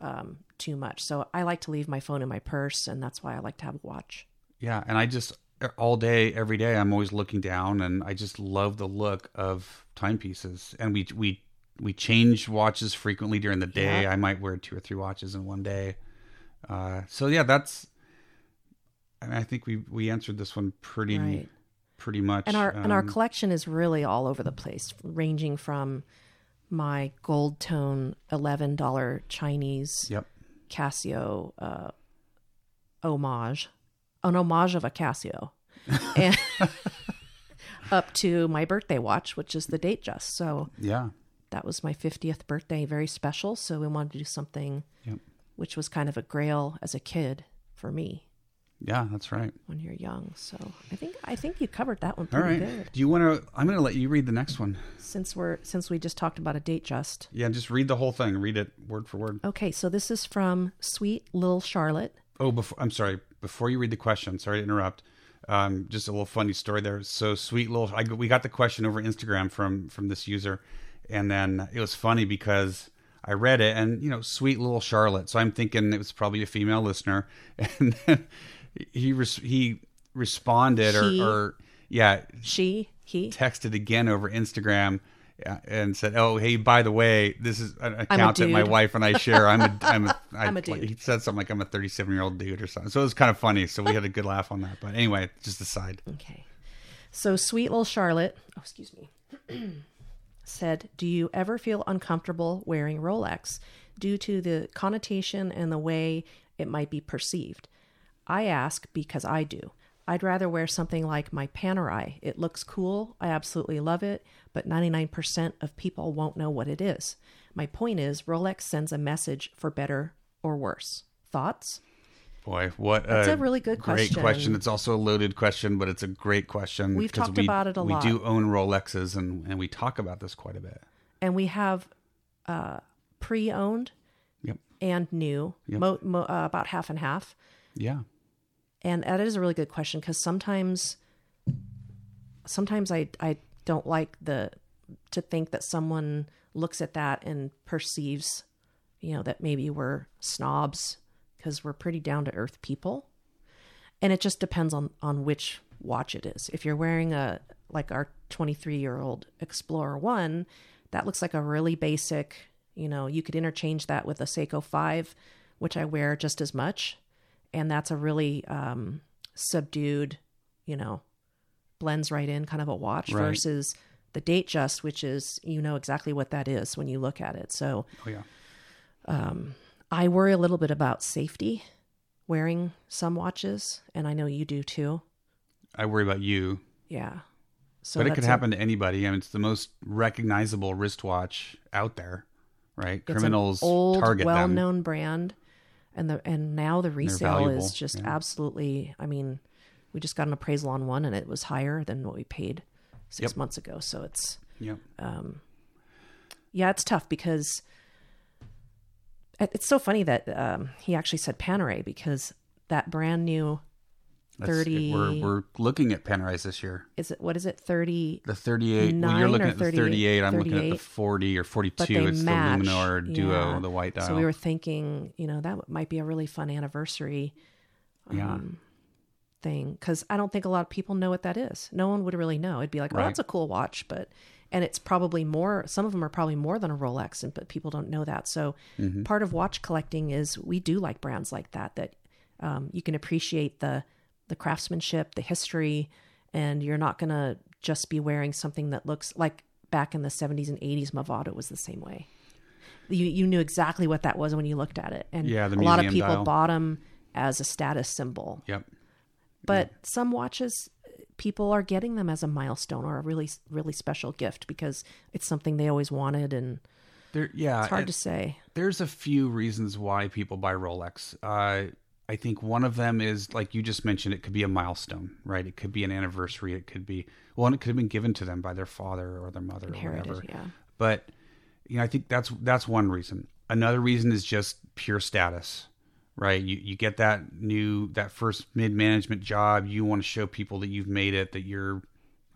um, too much. So I like to leave my phone in my purse, and that's why I like to have a watch. yeah and i just all day every day i'm always looking down and i just love the look of timepieces and we we we change watches frequently during the day Yeah. i might wear two or three watches in one day uh so yeah that's I, mean, I think we we answered this one pretty Right. pretty much and our and our um, collection is really all over the place ranging from my gold tone $11 chinese yep casio uh homage an homage of a casio *laughs* and *laughs* up to my birthday watch which is the Datejust. So yeah. that was my 50th birthday very special. So we wanted to do something Yep. which was kind of a grail as a kid for me yeah that's right. when you're young. So i think i think you covered that one all pretty right. good. Do you want to i'm going to let you read the next one. Since we're since we just talked about a Datejust. Yeah just read the whole thing. Read it word for word. Okay so this is from sweet little charlotte. Oh before i'm sorry before you read the question, sorry to interrupt. Um, just a little funny story there. So sweet little. I, we got the question over Instagram from from this user, and then it was funny because I read it, and you know, sweet little Charlotte. So I'm thinking it was probably a female listener, *laughs* and then he res- he responded or, or yeah She, he. texted again over Instagram and said, "Oh, hey, by the way, this is an account that my wife and I share. I'm a, *laughs* I'm a, I, I'm a dude. He said something like I'm a 37 year old dude or something. So it was kind of funny. So we had a good laugh on that. But anyway, just aside. Okay. So sweet little Charlotte, oh, excuse me, *clears throat* said, Do you ever feel uncomfortable wearing Rolex due to the connotation and the way it might be perceived? I ask because I do. I'd rather wear something like my Panerai. It looks cool. I absolutely love it, but 99% of people won't know what it is. My point is, Rolex sends a message for better or worse. Thoughts? Boy, what That's a, a really good great question. question. It's also a loaded question, but it's a great question. We've talked we, about it a we lot. do own Rolexes, and and we talk about this quite a bit. and we have uh, pre-owned Yep. and new, Yep. mo- mo- uh, about half and half. Yeah. And that is a really good question because sometimes, sometimes I I don't like the to think that someone looks at that and perceives, you know, that maybe we're snobs because we're pretty down to earth people, and it just depends on on which watch it is. If you're wearing a like our 23 year old Explorer One, that looks like a really basic. You know, you could interchange that with a Seiko Five, which I wear just as much and that's a really um, subdued, you know, blends right in kind of a watch Right. versus the Datejust, which is you know exactly what that is when you look at it. So Oh yeah. I worry a little bit about safety wearing some watches, and I know you do too. I worry about you, Yeah. So but it could a- happen to anybody. I mean, it's the most recognizable wristwatch out there, right? Criminals old, target well-known brand, and the and now the resale is just yeah. absolutely. I mean, we just got an appraisal on one, and it was higher than what we paid six Yep. months ago. So it's Yep. yeah, it's tough because it's so funny that um, he actually said Panerai because that brand new That's- 30 We're we're looking at Panerais this year. is it what is it thirty? The 38. Well, you're looking at the 38, 38. I'm looking at the 40 or 42. It's match. the Luminor Duo, Yeah. the white dial. So we were thinking, you know, that might be a really fun anniversary yeah. um, thing because I don't think a lot of people know what that is. No one would really know. It'd be like, oh, Right. that's a cool watch, but and it's probably more. Some of them are probably more than a Rolex, and but people don't know that. So Mm-hmm. part of watch collecting is we do like brands like that that um, you can appreciate the the craftsmanship, the history, and you're not gonna just be wearing something that looks like back in the 70s and 80s. Movado was the same way. You you knew exactly what that was when you looked at it, and Yeah, a lot of people dial. bought them as a status symbol. Yep. But some watches, people are getting them as a milestone or a really, really special gift because it's something they always wanted, and There, yeah. it's hard to say. There's a few reasons why people buy Rolex. Uh, I think one of them is like you just mentioned. It could be a milestone, right? It could be an anniversary. It could be well, it could have been given to them by their father or their mother or whatever. yeah. But you know, I think that's that's one reason. Another reason is just pure status, right? You you get that new that first mid management job. You want to show people that you've made it, that you're,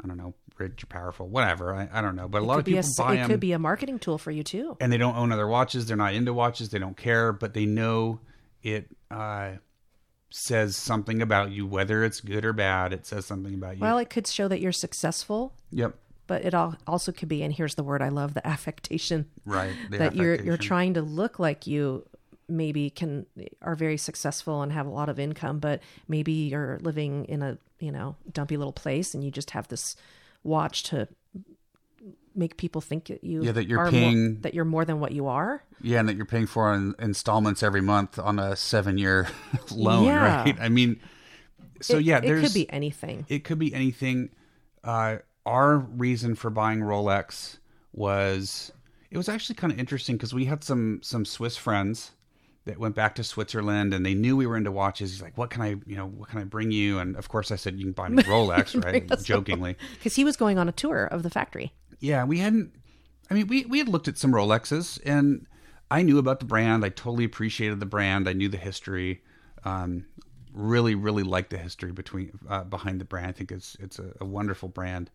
I don't know, rich, or powerful, whatever. I, I don't know, but a It lot of a people s- buy it them could be a marketing tool for you too. and they don't own other watches. They're not into watches. They don't care, but they know it uh, says something about you, whether it's good or bad. It says something about you. Well, it could show that you're successful, yep, but it al- also could be, and here's the word I love: the *laughs* affectation. right. The that you're you're trying to look like you maybe can are very successful and have a lot of income but maybe you're living in a you know dumpy little place and you just have this watch to make people think that you Yeah, that you're are paying- more, that you're more than what you are Yeah, and that you're paying for in installments every month on a seven-year *laughs* loan, Yeah. right? I mean, so It- yeah, it could be anything it could be anything. Uh, our reason for buying Rolex was it was actually kind of interesting because we had some some Swiss friends that went back to Switzerland and they knew we were into watches. He's like, "What can I, you know, what can I bring you?" And of course, I said, "You can buy me *laughs* Rolex," right? Jokingly. *laughs* because he was going on a tour of the factory Yeah, we hadn't. I mean, we we had looked at some Rolexes, and I knew about the brand. I totally appreciated the brand. I knew the history. Um, really, really liked the history between uh, behind the brand. I think it's it's a, a wonderful brand.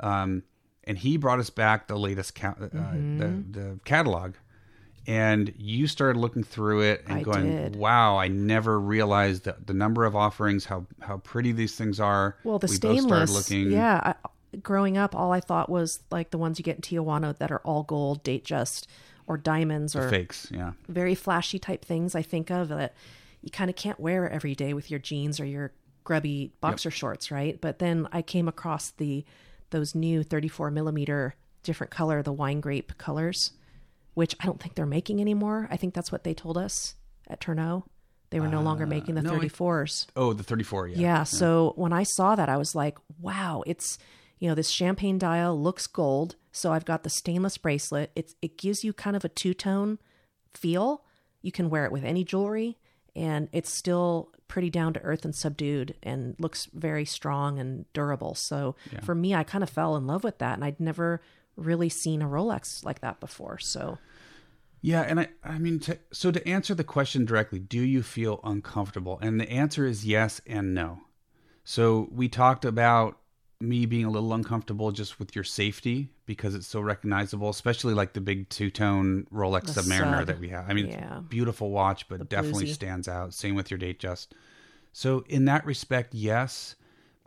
Um, and he brought us back the latest ca- uh, Mm-hmm. the the catalog, and you started looking through it and I going, did. "Wow, I never realized that the number of offerings, how how pretty these things are." Well, the we both started stainless. looking, Yeah. I, growing up, all I thought was like the ones you get in Tijuana that are all gold, Datejust, or diamonds, or fakes, yeah. very flashy type things. I think of that you kind of can't wear every day with your jeans or your grubby boxer shorts, right? But then I came across the those new 34 millimeter different color, the wine grape colors, which I don't think they're making anymore. I think that's what they told us at Tourneau. They were no longer making the Uh, no, I- 34s. Oh, the 34, yeah. Yeah, So when I saw that, I was like, wow, it's, you know, this champagne dial looks gold. So I've got the stainless bracelet. It's, it gives you kind of a two tone feel. You can wear it with any jewelry and it's still pretty down to earth and subdued and looks very strong and durable. So for me, I kind of fell in love with that and I'd never really seen a Rolex like that before. So Yeah, and I, I mean, to, so to answer the question directly, do you feel uncomfortable? And the answer is yes and no. So we talked about me being a little uncomfortable just with your safety because it's so recognizable, especially like the big two tone Rolex The Submariner sub. that we have. I mean, it's Yeah. a beautiful watch, but definitely bluesy. stands out. Same with your Datejust. So in that respect, yes.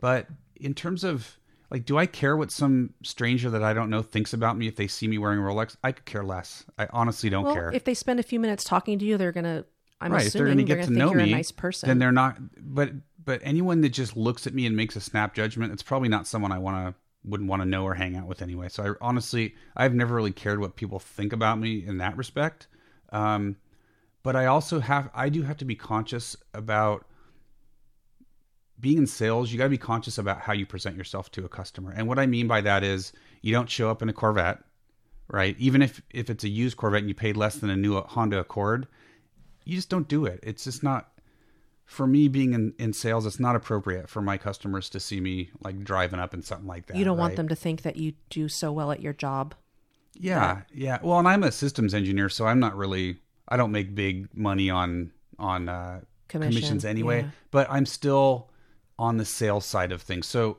But in terms of like, do I care what some stranger that I don't know thinks about me if they see me wearing Rolex? I could care less. I honestly don't well, care. if they spend a few minutes talking to you, they're going to, I'm right, if they're assuming going to they're get going to know you're me, a nice person. then they're not. But but anyone that just looks at me and makes a snap judgment, it's probably not someone I want to wouldn't want to know or hang out with anyway. So I honestly, I've never really cared what people think about me in that respect. Um, but I also have, I do have to be conscious about being in sales. You got to be conscious about how you present yourself to a customer. And what I mean by that is, you don't show up in a Corvette, right? Even if if it's a used Corvette and you paid less than a new Honda Accord, you just don't do it. It's just not for me being in, in sales, it's not appropriate for my customers to see me like driving up in something like that. you don't want them to think that you do so well at your job. Yeah, yeah. Well, and I'm a systems engineer, so I'm not really I don't make big money on on uh, Commission, commissions anyway. yeah. But I'm still on the sales side of things. So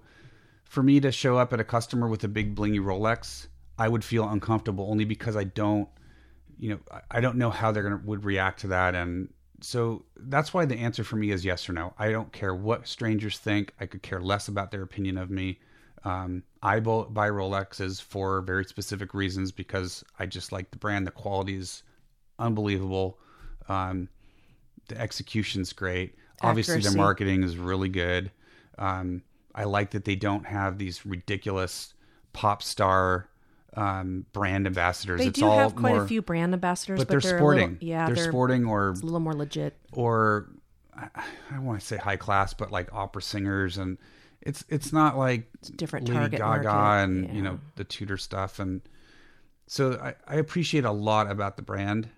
for me to show up at a customer with a big blingy Rolex, I would feel uncomfortable only because I don't, you know, I- I don't know how they're gonna would react to that, and so that's why the answer for me is yes or no. I don't care what strangers think. I could care less about their opinion of me. Um, I bu- buy Rolexes for very specific reasons because I just like the brand. The quality is unbelievable. Um, the execution's great. Obviously, Accuracy. their marketing is really good. Um, I like that they don't have these ridiculous pop star um, brand ambassadors. They it's do all have quite more, a few brand ambassadors, but, but, they're, they're, sporting. Little, yeah, they're, they're, sporting or It's a little more legit. or I I don't want to say high class, but like opera singers, and it's it's not like different Lady target Gaga market, and yeah. you know the Tudor stuff, and so I, I appreciate a lot about the brand,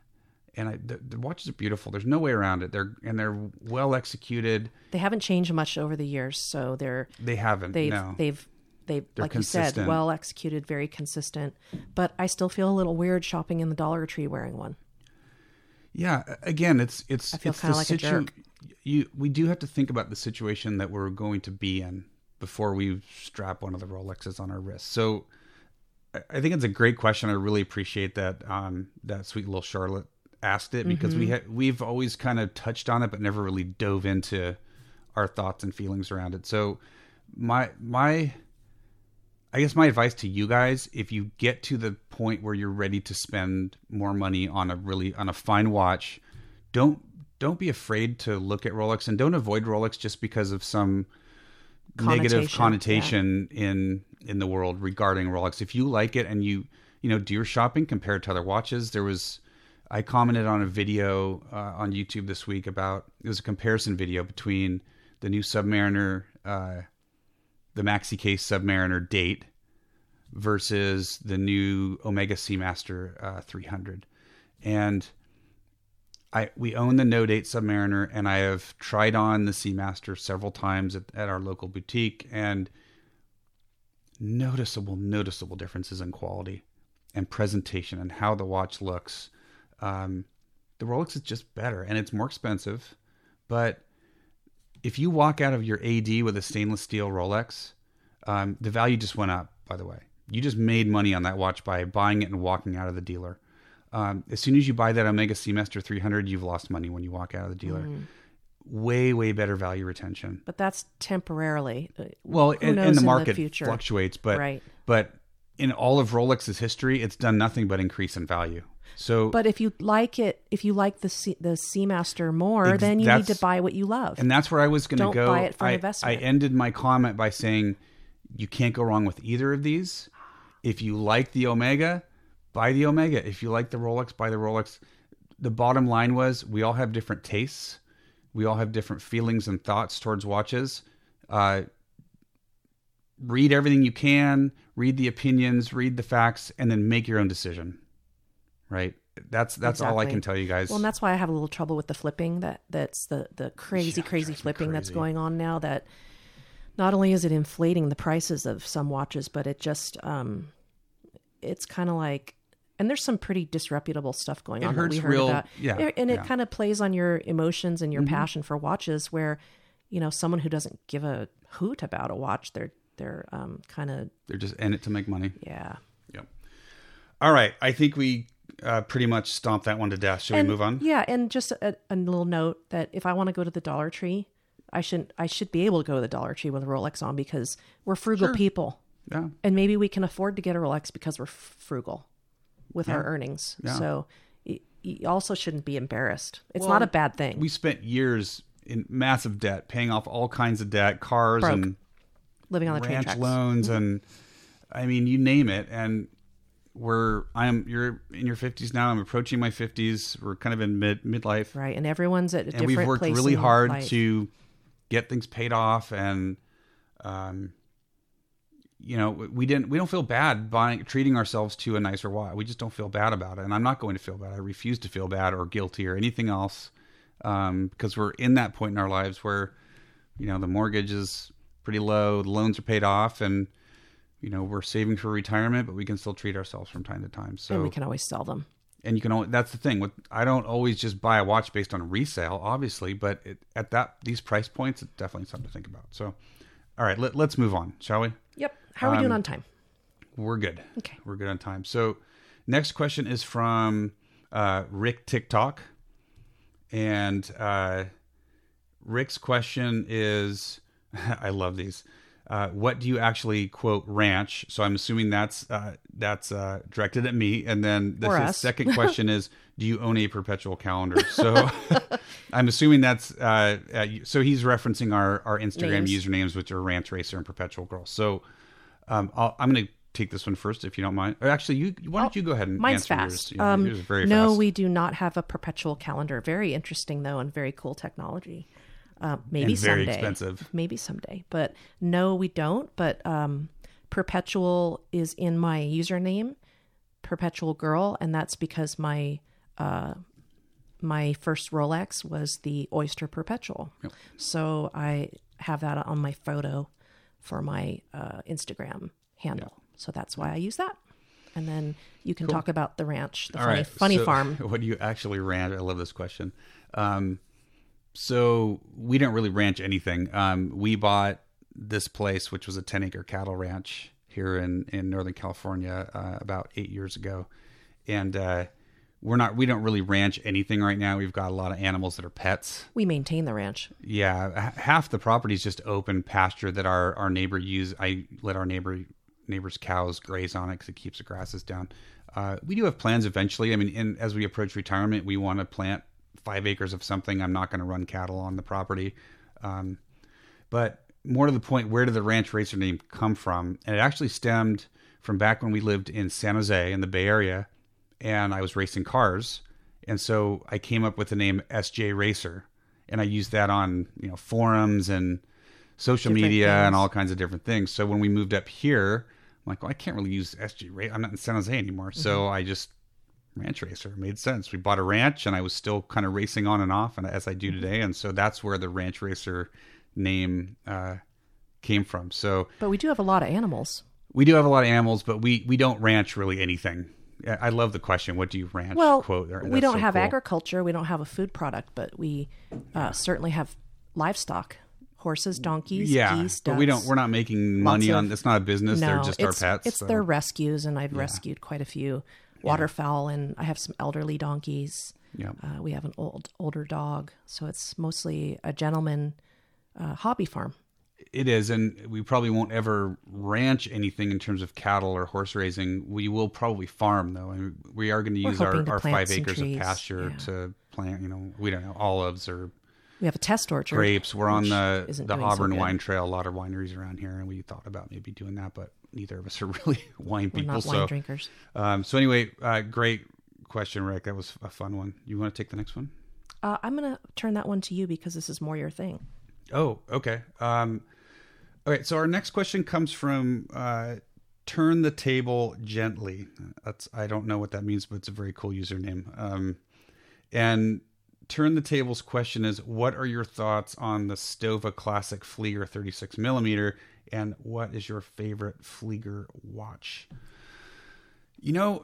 and I, the, the watches are beautiful. There's no way around it. They're and they're well executed. They haven't changed much over the years, so they're They haven't they've no. they've they've They're like you said, well executed, very consistent. But I still feel a little weird shopping in the Dollar Tree wearing one. Yeah, again, it's it's I feel it's the like a situ- jerk. You we do have to think about the situation that we're going to be in before we strap one of the Rolexes on our wrist. So I- I think it's a great question. I really appreciate that um, that sweet little Charlotte asked it because Mm-hmm. we ha- we've always kind of touched on it but never really dove into our thoughts and feelings around it. So my my I guess my advice to you guys, if you get to the point where you're ready to spend more money on a really on a fine watch, don't don't be afraid to look at Rolex and don't avoid Rolex just because of some negative Connotation, connotation in in the world regarding Rolex. If you like it and you you know do your shopping compared to other watches, there was I commented on a video uh, on YouTube this week about it was a comparison video between the new Submariner, uh, the Maxi Case Submariner date versus the new Omega Seamaster uh, 300, and I we own the No Date Submariner, and I have tried on the Seamaster several times at, at our local boutique, and noticeable, noticeable differences in quality and presentation and how the watch looks. Um, the Rolex is just better, and it's more expensive, but if you walk out of your AD with a stainless steel Rolex, um, the value just went up. By the way, you just made money on that watch by buying it and walking out of the dealer. Um, as soon as you buy that Omega Seamaster 300, you've lost money when you walk out of the dealer. Mm. Way, way better value retention. But that's temporarily. Well, and, and in the the market future? fluctuates, but Right. but in all of Rolex's history, it's done nothing but increase in value. So But if you like it, if you like the C, the Seamaster more, Ex- then you need to buy what you love. And that's where I was going to go. buy it for I, investment. I ended my comment by saying you can't go wrong with either of these. If you like the Omega, buy the Omega. If you like the Rolex, buy the Rolex. The bottom line was we all have different tastes. We all have different feelings and thoughts towards watches. Uh, read everything you can, read the opinions, read the facts, and then make your own decision. Right? That's that's all I can tell you guys. Well, and that's why I have a little trouble with the flipping. That that's the the crazy, Yeah, crazy flipping that's going on now. That not only is it inflating the prices of some watches, but it just um, it's kind of like. And there's some pretty disreputable stuff going It on that we heard real- about. yeah, and it yeah. Mm-hmm. kind of plays on your emotions and your passion for watches. Where, you know, someone who doesn't give a hoot about a watch, they're they're um, kind of They're just in it to make money. yeah. Yep. All right. I think we uh, pretty much stomped that one to death. Should and, we move on? Yeah, and just a, a little note that if I want to go to the Dollar Tree, I shouldn't. I should be able to go to the Dollar Tree with a Rolex on because we're frugal people, Yeah. and maybe we can afford to get a Rolex because we're frugal with our earnings. Yeah. So you also shouldn't be embarrassed. It's Well, not a bad thing. We spent years in massive debt, paying off all kinds of debt, cars Broke. and living on the train ranch tracks. loans, and I mean, you name it. And we're I'm you're in your fifties now. I'm approaching my fifties. We're kind of in mid midlife, Right, and everyone's at a and we've worked really hard life. to get things paid off and um you know we didn't we don't feel bad buying treating ourselves to a nicer watch we just don't feel bad about it and i'm not going to feel bad i refuse to feel bad or guilty or anything else um because we're in that point in our lives where you know the mortgage is pretty low the loans are paid off and you know we're saving for retirement but we can still treat ourselves from time to time so and we can always sell them. and you can only that's the thing with i don't always just buy a watch based on resale obviously but it, at that these price points it's definitely something to think about so all right let, let's move on shall we Yep. How are we doing Um, on time? we're good Okay. we're good on time so next question is from uh, rick tiktok and uh, rick's question is *laughs* i love these uh, what do you actually quote ranch so i'm assuming that's uh, that's uh, directed at me and then the Or his us. second *laughs* question is do you own a perpetual calendar so *laughs* i'm assuming that's uh, so he's referencing our our instagram Names. usernames which are ranch racer and perpetual girl so um, I'll, i'm going to take this one first if you don't mind or actually you why don't you go ahead and Mine's answer fast. yours Yeah, um, yours no, fast. we do not have a perpetual calendar. Very interesting though, and very cool technology. Uh, maybe And very someday. expensive. Maybe someday, but no, we don't. But um, perpetual is in my username, perpetual girl, and that's because my uh, my first Rolex was the Oyster Perpetual. So I have that on my photo for my uh, Instagram handle. So that's why I use that. And then you can talk about the ranch, the All funny, right, funny so farm. *laughs* What do you actually ranch? I love this question. Um, so we didn't really ranch anything. Um, we bought this place, which was a 10 acre cattle ranch here in, in Northern California, uh, about eight years ago. And, uh, we're not, we don't really ranch anything right now. We've got a lot of animals that are pets. We maintain the ranch. Yeah, h- half the property is just open pasture that our our neighbor use. I let our neighbor neighbor's cows graze on it because it keeps the grasses down. Uh, we do have plans eventually. I mean, in, as we approach retirement, we want to plant five acres of something. I'm not going to run cattle on the property, um, but more to the point, where did the ranch racer name come from? And it actually stemmed from back when we lived in San Jose in the Bay Area, and I was racing cars, and so I came up with the name SJ Racer, and I used that on you know forums and social Different media and all kinds of different things. So when we moved up here, I'm like, well, I can't really use SJ Racer. I'm not in San Jose anymore, so Mm-hmm. I just ranch racer It made sense. We bought a ranch, and I was still kind of racing on and off, and as I Mm-hmm. do today, and so that's where the ranch racer name uh, came from. So But we do have a lot of animals. we do have a lot of animals, but we we don't ranch really anything. I love the question. What do you ranch? Well, quote. we don't so have cool. agriculture. We don't have a food product, but we uh, certainly have livestock horses, donkeys, yeah, geese, but we don't. We're not making money Lots on. It's not a business. They're just our it's, pets. It's so- their rescues, and I've rescued quite a few waterfowl, and I have some elderly donkeys. Yeah. Uh, we have an old older dog, so it's mostly a gentleman uh, hobby farm. It is, and we probably won't ever ranch anything in terms of cattle or horse raising. We will probably farm though, and we are going to use our, to our five acres trees, of pasture yeah. to plant. You know, we don't know olives or We have a test orchard. grapes. We're on the the doing so Auburn. Wine Trail. A lot of wineries around here, and we thought about maybe doing that, but neither of us are *laughs* really wine We're people. not wine so, drinkers. um, so anyway, uh, great question, Rick. That was a fun one. You want to take the next one? Uh, I'm going to turn that one to you because this is more your thing. Oh, okay. Um, okay, so our next question comes from uh, Turn the Table Gently. That's I don't know what that means, but it's a very cool username. Um, and Turn the Table's question is: What are your thoughts on the Stowa Classic Flieger 36 millimeter, and what is your favorite Flieger watch? You know,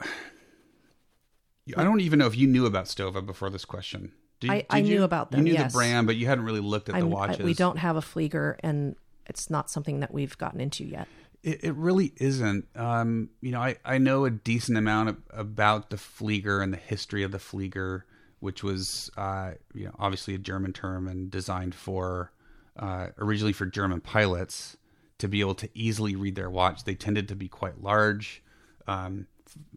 I don't even know if you knew about Stowa before this question. Did, I- did I knew you? about You knew yes. the brand, but you hadn't really looked at the I'm, I, watches. we don't have a Flieger, and it's not something that we've gotten into yet. It, it really isn't. Um, you know, I, I know a decent amount of, about the Flieger and the history of the Flieger, which was, uh, you know, obviously a German term and designed for uh, originally for German pilots to be able to easily read their watch. They tended to be quite large, um,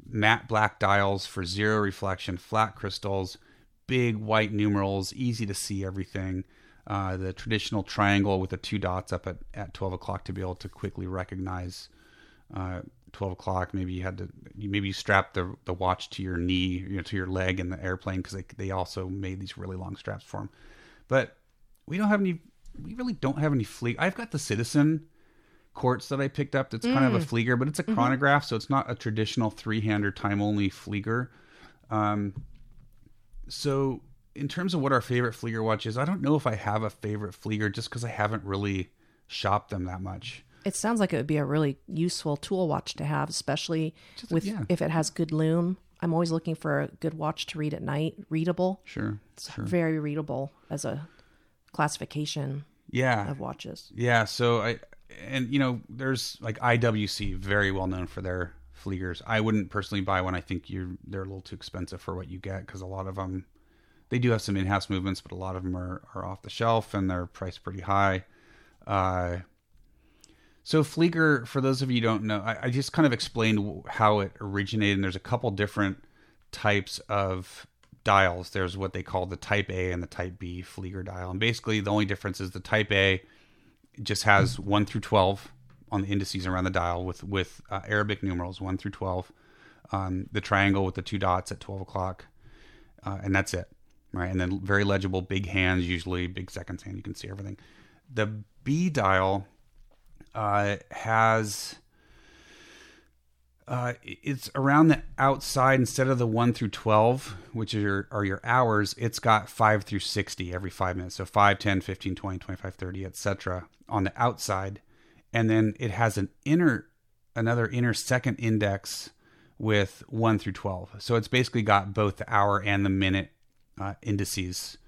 matte black dials for zero reflection, flat crystals, big white numerals, easy to see everything. Uh, the traditional triangle with the two dots up at, at 12 o'clock to be able to quickly recognize uh, 12 o'clock. Maybe you had to, maybe you strapped the, the watch to your knee, you know, to your leg in the airplane because they, they also made these really long straps for them. But we don't have any, we really don't have any fleet. I've got the Citizen quartz that I picked up that's kind of a Flieger, but it's a chronograph, so it's not a traditional three hander time only Flieger. Um, so in terms of what our favorite Flieger watch is, I don't know if I have a favorite Flieger just because I haven't really shopped them that much. It sounds like it would be a really useful tool watch to have, especially with yeah. if it has good loom. I'm always looking for a good watch to read at night, readable. Sure. It's very readable as a classification Yeah. of watches. Yeah, so I and you know, there's like IWC very well known for their Fliegers. I wouldn't personally buy one. I think you they're a little too expensive for what you get because a lot of them they do have some in-house movements, but a lot of them are, are off the shelf and they're priced pretty high. Uh, so Flieger, for those of you don't know, I, I just kind of explained how it originated. And there's a couple different types of dials. There's what they call the Type A and the Type B Flieger dial, and basically the only difference is the Type A just has one through twelve on the indices around the dial with with uh, Arabic numerals one through twelve. Um, the triangle with the two dots at twelve o'clock, uh, and that's it, right? And then very legible, big hands, usually big seconds hand. You can see everything. The B dial uh, has uh, it's around the outside instead of the one through twelve, which are your, are your hours. It's got five through sixty every five minutes, so 5, 10, 15, 20, 25, 30, etc. on the outside, and then it has an inner another inner second index with 1 through 12. So it's basically got both the hour and the minute uh, indices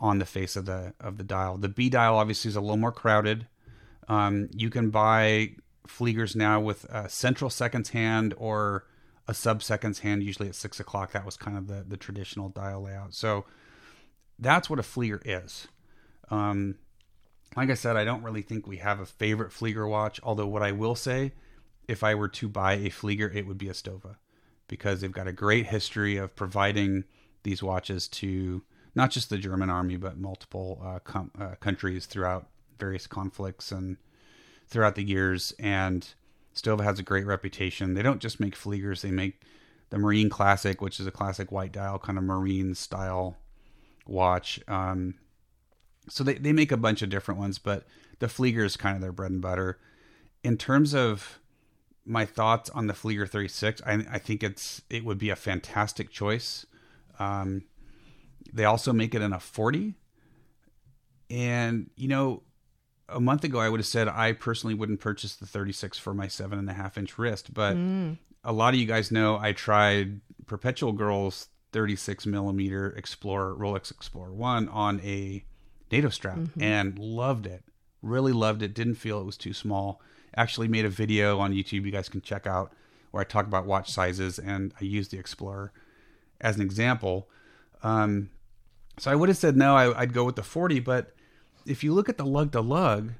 on the face of the of the dial. The B dial obviously is a little more crowded. Um, you can buy Fliegers now with a central seconds hand or a sub seconds hand, usually at six o'clock. That was kind of the, the traditional dial layout. So that's what a Flieger is. Um, like I said, I don't really think we have a favorite Flieger watch. Although what I will say, if I were to buy a Flieger, it would be a Stowa because they've got a great history of providing these watches to not just the German army, but multiple uh, com- uh, countries throughout various conflicts and throughout the years. And Stowa has a great reputation. They don't just make Fliegers; they make the Marine Classic, which is a classic white dial kind of Marine style watch. Um, so they, they make a bunch of different ones, but the Flieger is kind of their bread and butter. In terms of my thoughts on the Flieger 36, I, I think it's it would be a fantastic choice. Um, they also make it in a 40. And, you know, a month ago, I would have said I personally wouldn't purchase the 36 for my seven and a half inch wrist. But a lot of you guys know I tried Perpetual Girls 36 millimeter Explorer, Rolex Explorer 1 on a NATO strap and loved it. Really loved it. Didn't feel it was too small. Actually, made a video on YouTube you guys can check out where I talk about watch sizes and I use the Explorer as an example. Um, so I would have said no, I, I'd go with the 40, but if you look at the lug to lug,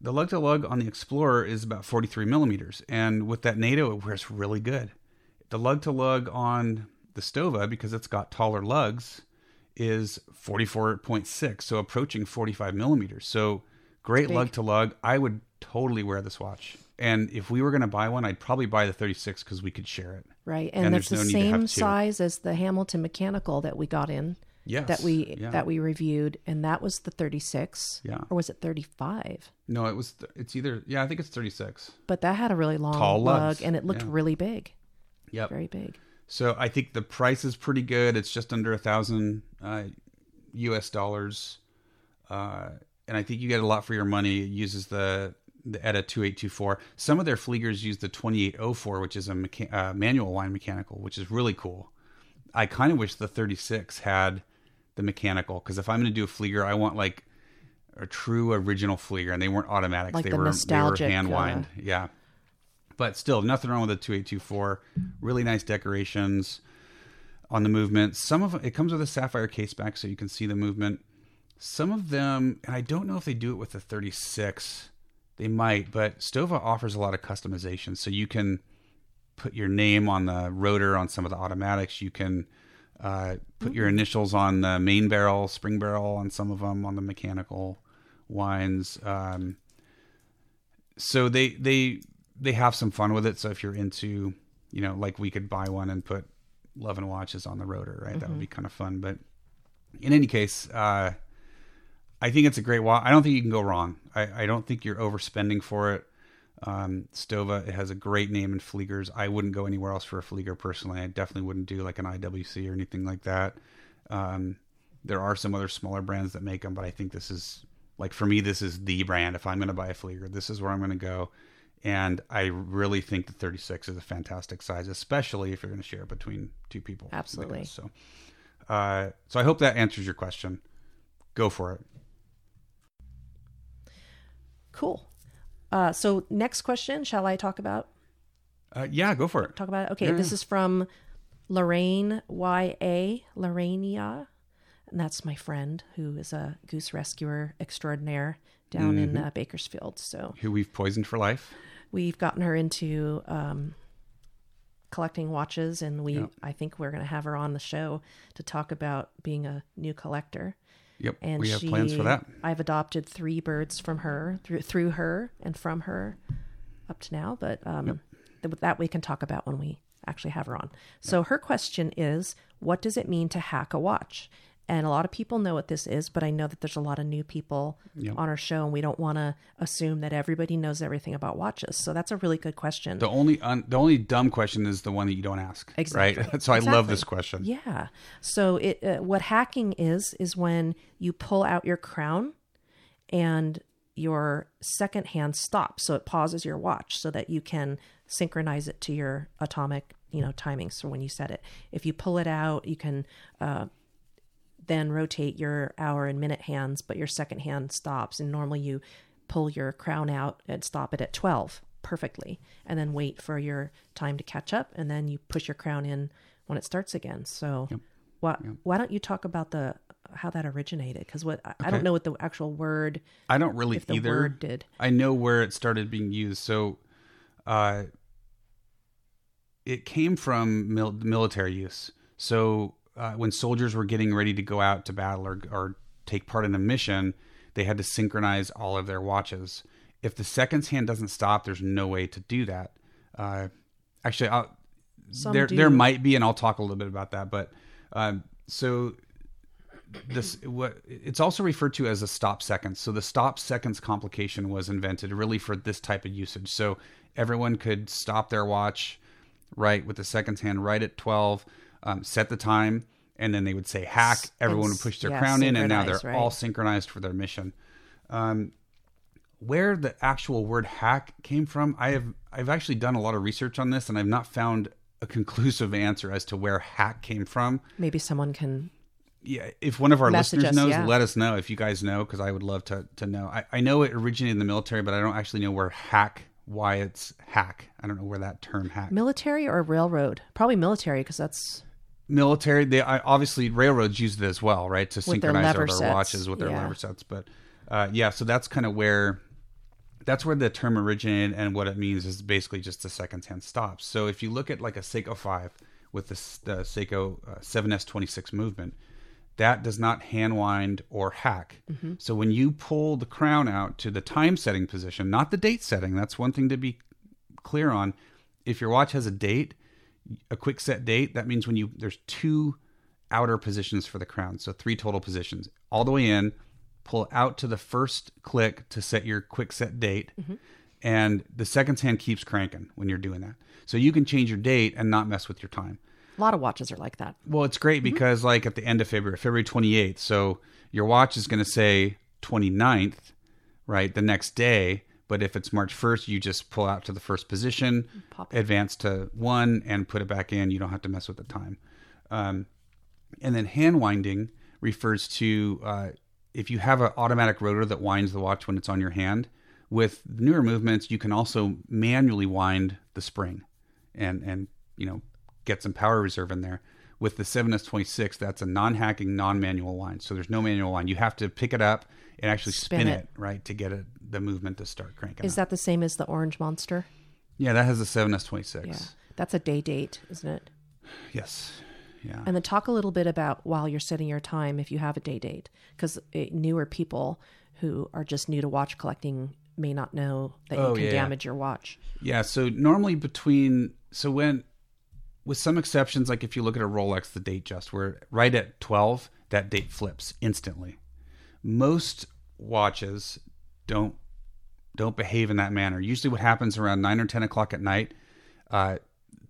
the lug to lug on the Explorer is about 43 millimeters, and with that NATO, it wears really good. The lug to lug on the Stowa, because it's got taller lugs, is 44.6, so approaching 45 millimeters. So great lug to lug. I would totally wear this watch. And if we were going to buy one, I'd probably buy the 36 because we could share it. Right, and, And it's the no need to have same size as the Hamilton mechanical that we got in. Yes, That we yeah. that we reviewed, and that was the 36. Yeah. Or was it 35? No, it was. It's either. Yeah, I think it's 36. But that had a really long Tall lug, lugs, and it looked yeah. really big, Yep. very big. So I think the price is pretty good. It's just under a thousand uh, U.S. dollars, uh, and I think you get a lot for your money. It uses the the ETA two eight two four. Some of their Fliegers use the twenty eight oh four, which is a mecha- uh, manual line mechanical, which is really cool. I kind of wish the thirty six had the mechanical because if I'm going to do a Flieger, I want like a true original Flieger, and they weren't automatics. Like they the were nostalgic, they were hand uh, wind. yeah. But still, nothing wrong with the 2824. Really nice decorations on the movement. Some of it comes with a sapphire case back so you can see the movement. Some of them, and I don't know if they do it with the 36. They might, but Stowa offers a lot of customization. So you can put your name on the rotor on some of the automatics. You can uh, put your initials on the main barrel, spring barrel on some of them on the mechanical wines. Um, so they they they have some fun with it. So if you're into, you know, like we could buy one and put Love 'N Watches on the rotor, right? That would be kind of fun. But in any case, uh, I think it's a great watch. I don't think you can go wrong. I, I don't think you're overspending for it. Um, Stowa, it has a great name in Fliegers. I wouldn't go anywhere else for a Flieger personally. I definitely wouldn't do like an IWC or anything like that. Um, there are some other smaller brands that make them, but I think this is like for me, this is the brand. If I'm going to buy a Flieger, this is where I'm going to go. And I really think the 36 is a fantastic size, especially if you're going to share it between two people. Absolutely. So, uh, so I hope that answers your question. Go for it. Cool. Uh, so next question, shall I talk about Uh, yeah, go for it. talk about it? Okay, Yeah. this is from Lorraine Y A Lorrainia, and that's my friend who is a goose rescuer extraordinaire down in Mm-hmm. uh, Bakersfield. So Who we've poisoned for life. we've gotten her into um, collecting watches, and we Yep. I think we're going to have her on the show to talk about being a new collector. Yep, And we have she, plans for that. I've adopted three birds from her through through her and from her up to now, but um, th- that we can talk about when we actually have her on. So her question is, what does it mean to hack a watch? And a lot of people know what this is, but I know that there's a lot of new people Yep. on our show, and we don't want to assume that everybody knows everything about watches. So that's a really good question. The only un, the only dumb question is the one that you don't ask. Exactly. Right. *laughs* so I love this question. Yeah. So it uh, what hacking is is when you pull out your crown and your second hand stops so it pauses your watch so that you can synchronize it to your atomic, you know, timing so when you set it. If you pull it out, you can uh then rotate your hour and minute hands, but your second hand stops. And normally you pull your crown out and stop it at 12 perfectly, and then wait for your time to catch up, and then you push your crown in when it starts again. So, why, why don't you talk about the how that originated? Because what I, I don't know what the actual word I don't really if the either. word did. I know where it started being used. So, uh, it came from mil- military use. So, uh, when soldiers were getting ready to go out to battle or, or take part in a mission, they had to synchronize all of their watches. If the seconds hand doesn't stop, there's no way to do that. Uh, actually, I'll, there do. there might be, and I'll talk a little bit about that. But um, so this what it's also referred to as a stop seconds. So the stop seconds complication was invented really for this type of usage. So everyone could stop their watch right with the seconds hand right at 12, um, set the time, and then they would say hack. Everyone would push their yeah, crown in, and now they're right. all synchronized for their mission. Um, where the actual word hack came from, I have I've actually done a lot of research on this, and I've not found a *laughs* conclusive answer as to where hack came from. Maybe someone can yeah, if one of our listeners us, knows, yeah. let us know if you guys know, because I would love to to know. I, I know it originated in the military, but I don't actually know where hack, why it's hack. I don't know where that term hack. Military or railroad? Probably military because that's military, they obviously railroads use it as well, right, to synchronize their, their watches with their yeah. lever sets. But uh, yeah, so that's kind of where that's where the term originated, and what it means is basically just the second hand stops. So if you look at like a Seiko Five with the, the Seiko uh, 7S26 movement, that does not hand wind or hack. Mm-hmm. So when you pull the crown out to the time setting position, not the date setting, that's one thing to be clear on. If your watch has a date, a quick set date, that means when you there's two outer positions for the crown, so three total positions. All the way in, pull out to the first click to set your quick set date, mm-hmm. and the seconds hand keeps cranking when you're doing that. So you can change your date and not mess with your time. a lot of watches are like that. Well, it's great mm-hmm. because like at the end of February, February 28th, so your watch is going to say 29th, right, the next day. But if it's March 1st, you just pull out to the first position, advance to one, and put it back in. You don't have to mess with the time. Um, and then hand winding refers to uh, if you have an automatic rotor that winds the watch when it's on your hand. With newer movements, you can also manually wind the spring, and and you know get some power reserve in there. With the 7S26, that's a non-hacking, non-manual wind. So there's no manual wind. You have to pick it up and actually spin, Spin it. it. right to get it the movement to start cranking. Is up. that the same as the Orange Monster? yeah, that has a 7S26. Yeah, that's a day date, isn't it? Yes. Yeah. And then talk a little bit about while you're setting your time if you have a day date, because uh, newer people who are just new to watch collecting may not know that Oh, you can yeah. damage your watch. Yeah, so normally between so when with some exceptions, like if you look at a Rolex, the Datejust where right at twelve, that date flips instantly. Most watches don't don't behave in that manner. Usually, what happens around nine or ten o'clock at night, uh,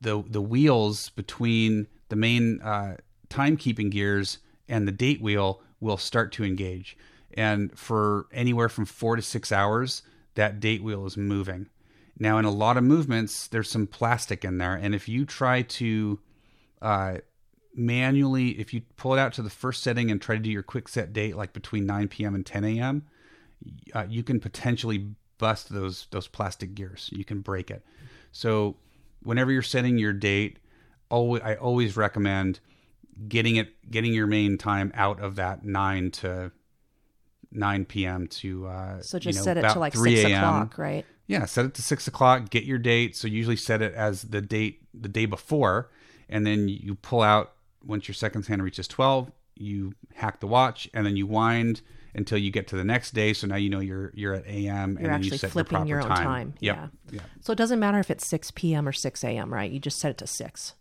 the the wheels between the main uh, timekeeping gears and the date wheel will start to engage, and for anywhere from four to six hours, that date wheel is moving. Now, in a lot of movements, there's some plastic in there, and if you try to uh, manually, if you pull it out to the first setting and try to do your quick set date, like between 9 p.m. and 10 a.m., uh, you can potentially bust those those plastic gears. You can break it. So, whenever you're setting your date, always I always recommend getting it getting your main time out of that 9 to 9 p.m. to uh, So you just know, set it to like 3 six a.m. o'clock, right? Yeah, set it to six o'clock. Get your date. So usually set it as the date the day before, and then you pull out once your seconds hand reaches twelve. You hack the watch, and then you wind until you get to the next day. So now you know you're you're at AM, and You're then you set flipping your, your, own time. Yep. Yeah. Yeah. So it doesn't matter if it's 6 p.m. or 6 a.m., right? You just set it to 6.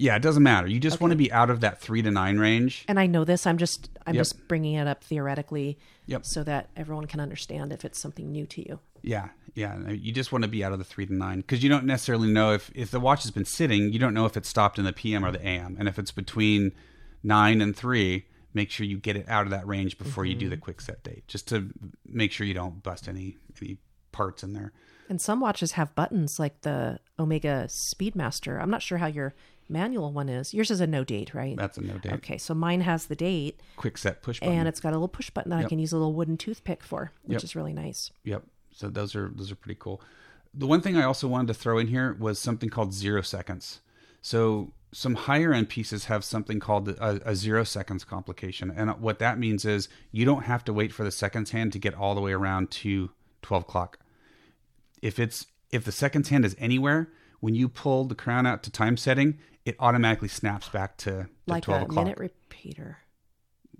Yeah, it doesn't matter. You just want to be out of that three to nine range. And I know this. I'm just I'm Yep. just bringing it up theoretically Yep. so that everyone can understand if it's something new to you. Yeah, yeah. You just want to be out of the three to nine because you don't necessarily know if if the watch has been sitting. You don't know if it stopped in the PM or the AM, and if it's between nine and three, make sure you get it out of that range before you do mm-hmm. the quick set date, just to make sure you don't bust any any parts in there. And some watches have buttons like the Omega Speedmaster. I'm not sure how your manual one is. Yours is a no date, right? That's a no date. Okay, so mine has the date Quick set push button. and it's got a little push button that I can use a little wooden toothpick for, which Yep. is really nice. Yep. So those are those are pretty cool. The one thing I also wanted to throw in here was something called zero seconds. So some higher end pieces have something called a, a zero seconds complication, and what that means is you don't have to wait for the seconds hand to get all the way around to twelve o'clock. If it's if the seconds hand is anywhere, when you pull the crown out to time setting, it automatically snaps back to, Like twelve a o'clock. minute repeater.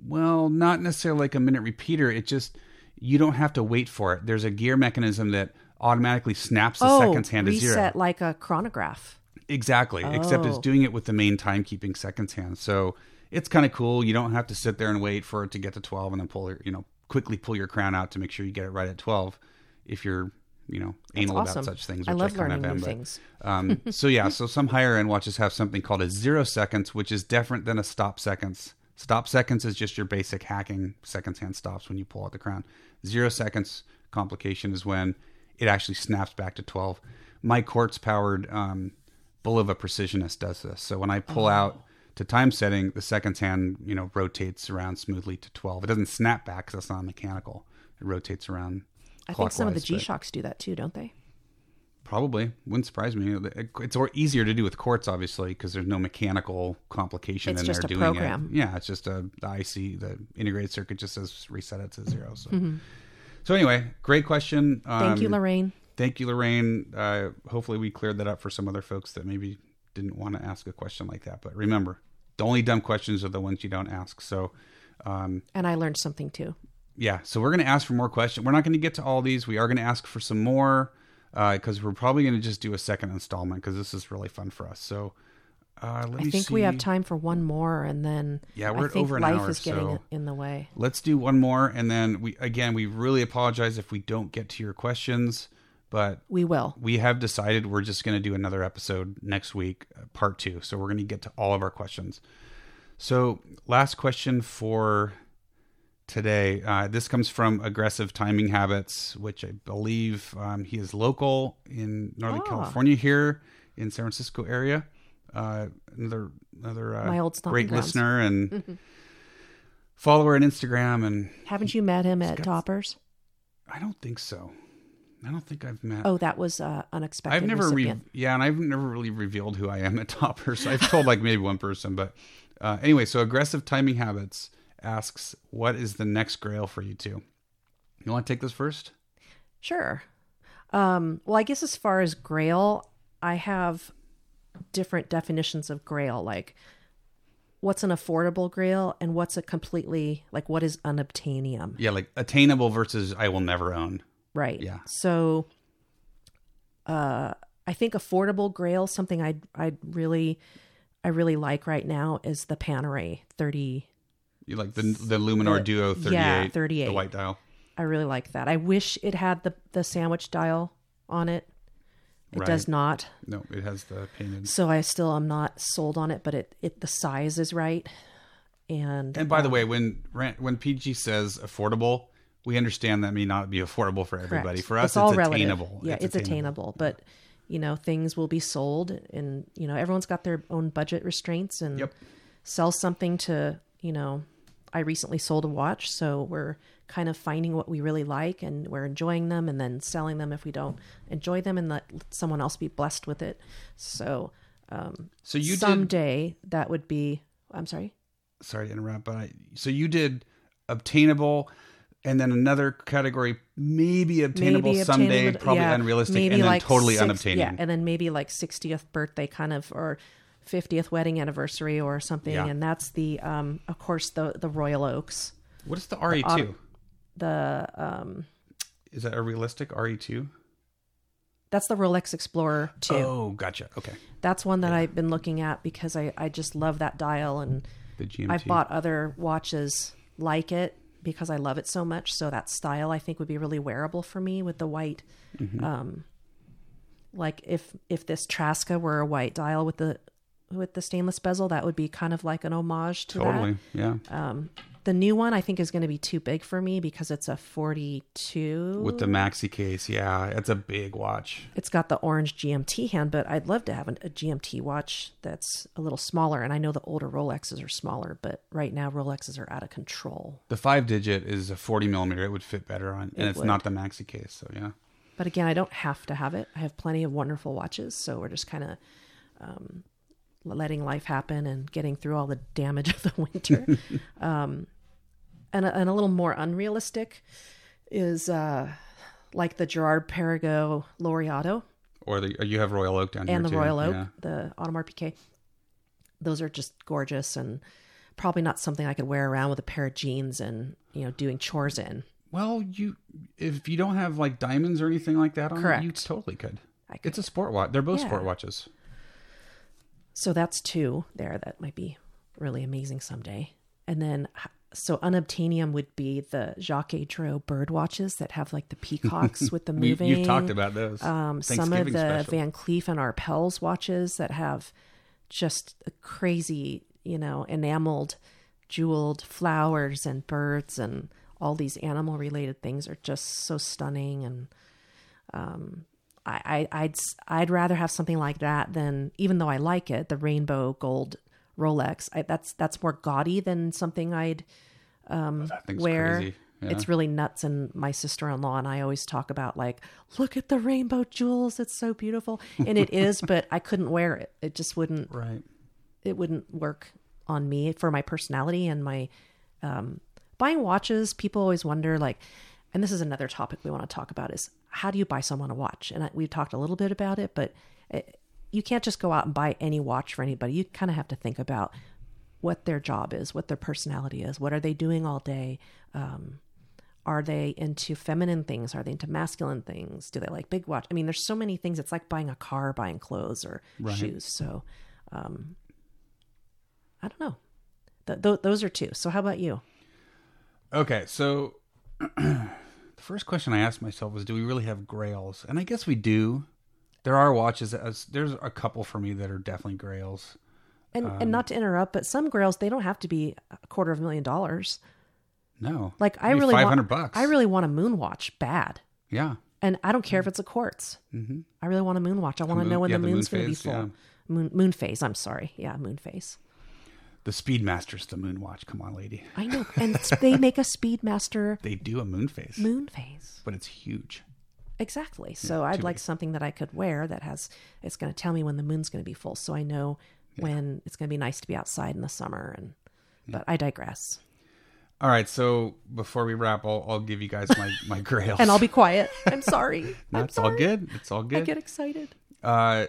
Well, not necessarily like a minute repeater. It just you don't have to wait for it. There's a gear mechanism that automatically snaps the oh, seconds hand to zero. reset like a chronograph. Exactly. Except it's Oh. doing it with the main timekeeping seconds hand. So it's kind of cool. You don't have to sit there and wait for it to get to 12 and then pull your, you know, quickly pull your crown out to make sure you get it right at 12 if you're, you know, anal awesome. about such things. I which love kind of learning am, new but- things. um, *laughs* so yeah, so some higher end watches have something called a zero seconds, which is different than a stop seconds. Stop seconds is just your basic hacking seconds hand stops when you pull out the crown. Zero seconds complication is when it actually snaps back to 12. My quartz powered um, Bulova Precisionist does this. So when I pull out to time setting, the seconds hand, you know, rotates around smoothly to 12. It doesn't snap back because that's not mechanical. It rotates around. I think some of the G Shocks do that too, don't they? Probably wouldn't surprise me. It's or- easier to do with quartz, obviously, because there's no mechanical complication It's in just there a doing program. it. Yeah, it's just a the IC, the integrated circuit, just says reset it to zero. So, Mm-hmm. so anyway, great question. Um, Thank you, Lorraine. Thank you, Lorraine. Uh, hopefully, we cleared that up for some other folks that maybe didn't want to ask a question like that. But remember, the only dumb questions are the ones you don't ask. So, um, And I learned something too. Yeah, so we're going to ask for more questions. We're not going to get to all these. We are going to ask for some more because we're probably going to just do a second installment because this is really fun for us. So uh, let I think see. we have time for one more, and then Yeah, we're at think over an life hour, is getting so- in the way. Let's do one more, and then we again we really apologize if we don't get to your questions, but We will. we have decided we're just going to do another episode next week, uh, part two. So we're going to get to all of our questions. So, last question for today. Uh, this comes from Aggressive Timing Habits, which I believe um, he is local in Northern Ah. California here in San Francisco area. Uh, another another uh, My old great grounds. listener and *laughs* follower on Instagram. And Haven't you met him at got- Toppers? I don't think so. I don't think I've met. Oh, that was uh, unexpected. I've never, re- yeah, and I've never really revealed who I am at Toppers. I've told like maybe one person, but uh, anyway. So aggressive timing habits asks, "What is the next Grail for you two?" You want to take this first? Sure. Um, well, I guess as far as Grail, I have different definitions of Grail. Like, what's an affordable Grail, and what's a completely like what is unobtainium? Yeah, like attainable versus I will never own. Right. Yeah. So, uh, I think affordable Grail, something I'd, I'd really I really like right now is the Panerai thirty. You like the the Luminor The- Duo thirty eight, yeah, the white dial. I really like that. I wish it had the the sandwich dial on it. It does not. No, it has the painted. So I still am not sold on it, but it, it the size is right. And And by the um, way, when when PG says affordable, we understand that may not be affordable for everybody. correct. For us, it's, all relative. attainable. Yeah, it's, attainable. But you know, things will be sold, and you know, everyone's got their own budget restraints, and Yep. sell something to you know. I recently sold a watch, so we're kind of finding what we really like, and we're enjoying them, and then selling them if we don't enjoy them, and let someone else be blessed with it. So um, So you did someday that would be. I'm sorry. sorry to interrupt, but I, so you did obtainable, and then another category, maybe obtainable maybe someday, obtainable- probably yeah, unrealistic, and then like totally six- unobtainium. Yeah, and then maybe like 60th birthday kind of or 50th wedding anniversary or something. Yeah. And that's the um of course the the Royal Oaks. what is the RE two? auto- The um Is that a realistic RE two? that's the Rolex Explorer 2. Oh, gotcha. Okay, That's one that I've been looking at because I I just love that dial and the GMT. I've bought other watches like it because I love it so much. So that style I think would be really wearable for me with the white. Mm-hmm. Um, like if if this Traska were a white dial with the with the stainless bezel, that would be kind of like an homage to totally. Yeah. Um, the new one I think is going to be too big for me because it's a 42. with the maxi case. Yeah, it's a big watch. it's got the orange GMT hand, but I'd love to have an, a GMT watch that's a little smaller. And I know the older Rolexes are smaller, but right now Rolexes are out of control. The five digit is a forty millimeter. It would fit better on, and It it's would. not the maxi case. So yeah. But again, I don't have to have it. I have plenty of wonderful watches, so we're just kind of um, letting life happen and getting through all the damage *laughs* of the winter. *laughs* um, and, a, and a little more unrealistic is uh, like the Girard-Perregaux Laureato Or the you have Royal Oak down here. and the too. Royal Oak, Yeah. the Audemars Piguet. Those are just gorgeous and probably not something I could wear around with a pair of jeans and you know doing chores in. Well, you if you don't have like diamonds or anything like that on it, you totally could. I could It's a sport watch. They're both Yeah. sport watches. So that's two there that might be really amazing someday. And then, so unobtainium would be the Jaquet Droz bird watches that have like the peacocks with the *laughs* moving. you've talked about those. um, some of the special. Van Cleef and Arpels watches that have just a crazy, you know, enameled, jeweled flowers and birds and all these animal related things are just so stunning and um, I, I I'd I'd rather have something like that than even though I like it the rainbow gold Rolex. I, that's that's more gaudy than something I'd thing's wear. Yeah. It's really nuts. And my sister in law and I always talk about like, look at the rainbow jewels. It's so beautiful, and it is. *laughs* But I couldn't wear it. It just wouldn't. right. It wouldn't work on me for my personality and my um, buying watches. People always wonder like, and this is another topic we want to talk about is how do you buy someone a watch? And I, we've talked a little bit about it, but it, you can't just go out and buy any watch for anybody. You kind of have to think about what their job is, what their personality is, what are they doing all day. Um, are they into feminine things? Are they into masculine things? Do they like big watch? I mean, there's so many things. It's like buying a car, buying clothes or shoes. So, um, I don't know. Th- th- those are two. So, how about you? Okay, so *clears throat* the first question I asked myself was, do we really have grails? And I guess we do. There are watches. There's a couple for me that are definitely grails. And Um, and not to interrupt, but some grails they don't have to be a quarter of a million dollars. No, Like I really 500 want, bucks. I really want a moon watch bad, yeah. and I don't care if it's a quartz. Mm-hmm. I really want a moon watch. I want to moon- know when yeah, the the moon moon's going to be full. yeah. Moon moon phase. I'm sorry. Yeah, moon phase. The Speedmaster's the moon watch. Come on, lady. I know, and they make a Speedmaster *laughs* They do a moon phase, moon phase. but it's huge. Exactly. So I'd like something that I could wear that has it's going to tell me when the moon's going to be full, so I know when it's going to be nice to be outside in the summer. And but I digress. All right, so before we wrap, I'll, I'll give you guys my my *laughs* grails. And I'll be quiet. I'm *laughs* sorry. No, I'm it's all good. It's all good. I good. get excited. Uh,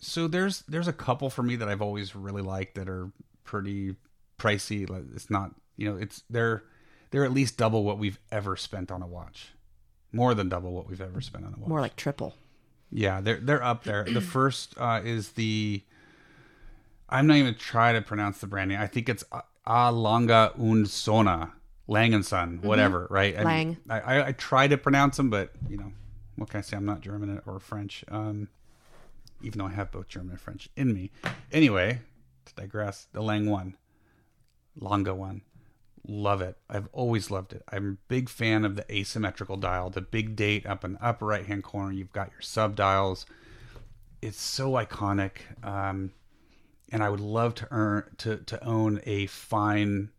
so there's there's a couple for me that I've always really liked that are pretty pricey. Like, It's not you know it's they're they're at least double what we've ever spent on a watch, more than double what we've ever spent on a watch. More like triple. Yeah, they're they're up there. The *clears throat* first uh, is the. I'm not even trying to pronounce the brand name. I think it's A- A Longa Un Sona, Lang and Son, whatever, right? I, Mm-hmm. Lang. I, I I try to pronounce them, but you know, what can I say? I'm not German or French. Um, even though I have both German and French in me. Anyway, to digress, the Lang one, Longa one, love it. I've always loved it. I'm a big fan of the asymmetrical dial, the big date up in the upper right hand corner. You've got your sub dials. It's so iconic. Um, and I would love to earn to to own a fine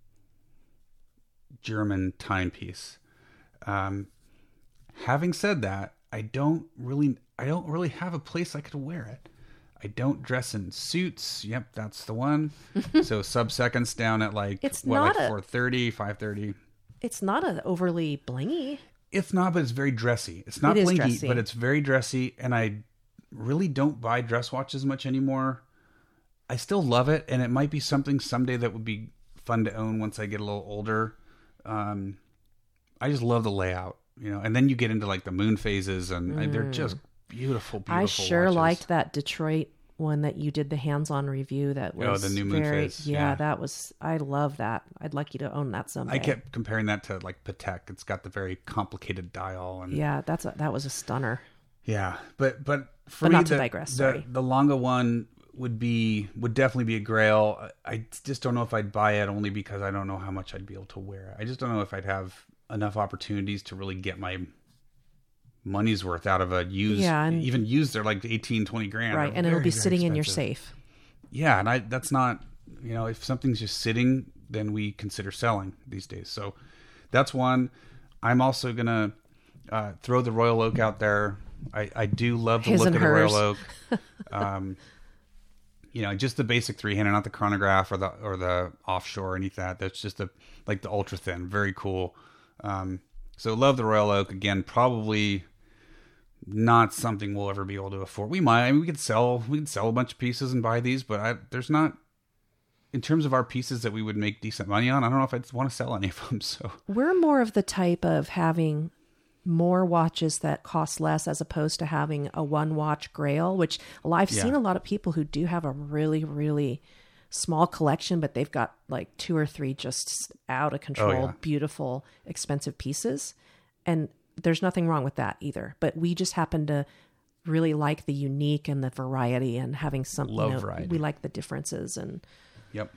German timepiece. Um, having said that, I don't really I don't really have a place I could wear it. I don't dress in suits. Yep, that's the one. *laughs* so sub seconds down at like It's what not like a- 430, 530. It's not a overly blingy. It's not, but it's very dressy. It's not It dressy. but it's very dressy. And I really don't buy dress watches much anymore. I still love it, and it might be something someday that would be fun to own once I get a little older. Um, I just love the layout, you know. And then you get into like the moon phases, and and they're just beautiful, beautiful. Mm. I sure watches. liked that Detroit one that you did the hands-on review. That oh, was Oh, the new moon very, phase, Yeah, yeah. that was. I love that. I'd like you to own that someday. I kept comparing that to like Patek. It's got the very complicated dial, and Yeah, that's a, that was a stunner. Yeah, but but for But me, not to the, digress, The, sorry. the Longa one would be would definitely be a Grail. I just don't know if I'd buy it only because I don't know how much I'd be able to wear it. I just don't know if I'd have enough opportunities to really get my money's worth out of a used. Yeah, and- even used, they're like 18, 20 grand. right, They're and it'll be sitting in your safe. Yeah, and I that's not you know if something's just sitting, then we consider selling these days. So that's one. I'm also gonna uh, throw the Royal Oak out there. I, I do love the His look of the Royal. Oak. *laughs* Um, you know, just the basic three hander, not the chronograph or the or the offshore or anything like that. That's just the like the ultra thin, very cool. Um, so love the Royal Oak again. Probably not something we'll ever be able to afford. We might. I mean, we could sell. We could sell a bunch of pieces and buy these, but I, there's not. In terms of our pieces that we would make decent money on, I don't know if I'd want to sell any of them. *laughs* So We're more of the type of having more watches that cost less as opposed to having a one watch grail, which well, I've seen a lot of people who do have a really, really small collection, but they've got like two or three just out of oh, control, Oh, yeah. beautiful, expensive pieces. And there's nothing wrong with that either. But we just happen to really like the unique and the variety and having some you Love know, variety. we like the differences and Yep.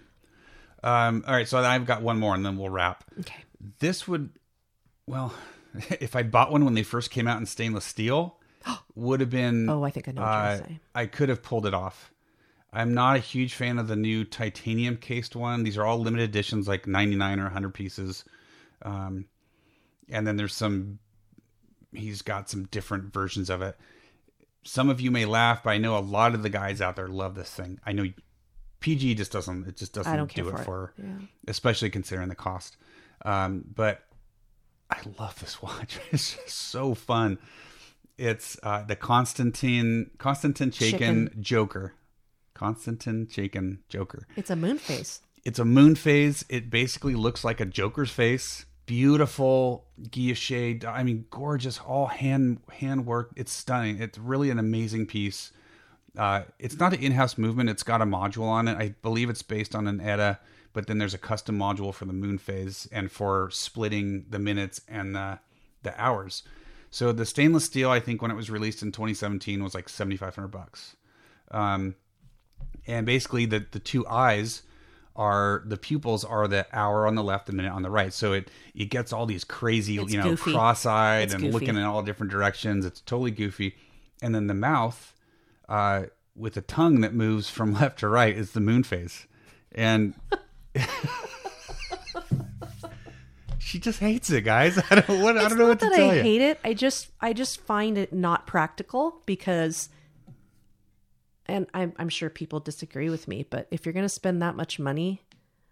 Um, all right, so I've got one more, and then we'll wrap. okay. This would, well, *laughs* if I'd bought one when they first came out in stainless steel, *gasps* would have been. Oh, I think I know what you're uh, gonna say. I could have pulled it off. I'm not a huge fan of the new titanium cased one. These are all limited editions, like 99 or 100 pieces. Um, and then there's some, he's got some different versions of it. Some of you may laugh, but I know a lot of the guys out there love this thing. I know PG just doesn't, it just doesn't I don't care do for it it. for, Yeah. especially considering the cost. Um, but I love this *laughs* watch. It's just so fun. It's uh, the Constantine Constantine Chaykin Joker. Constantine Chaykin Joker. It's a moon face. It's a moon phase. It basically looks like a Joker's face. Beautiful guilloche. I mean, gorgeous. All hand hand work. It's stunning. It's really an amazing piece. Uh, it's not an in-house movement. It's got a module on it. I believe it's based on an ETA, but then there's a custom module for the moon phase and for splitting the minutes and the the hours. So the stainless steel, I think, when it was released in 2017, was like 7,500 bucks. Um, and basically, the the two eyes are the pupils are the hour on the left and minute on the right. So it it gets all these crazy, It's you know, goofy. cross-eyed It's and goofy. looking in all different directions. It's totally goofy. And then the mouth uh, with a tongue that moves from *laughs* left to right is the moon phase. And *laughs* she just hates it, guys. *laughs* I don't what I don't know not what to that tell I you. hate it. I just I just find it not practical because and I'm I'm sure people disagree with me, but if you're gonna spend that much money,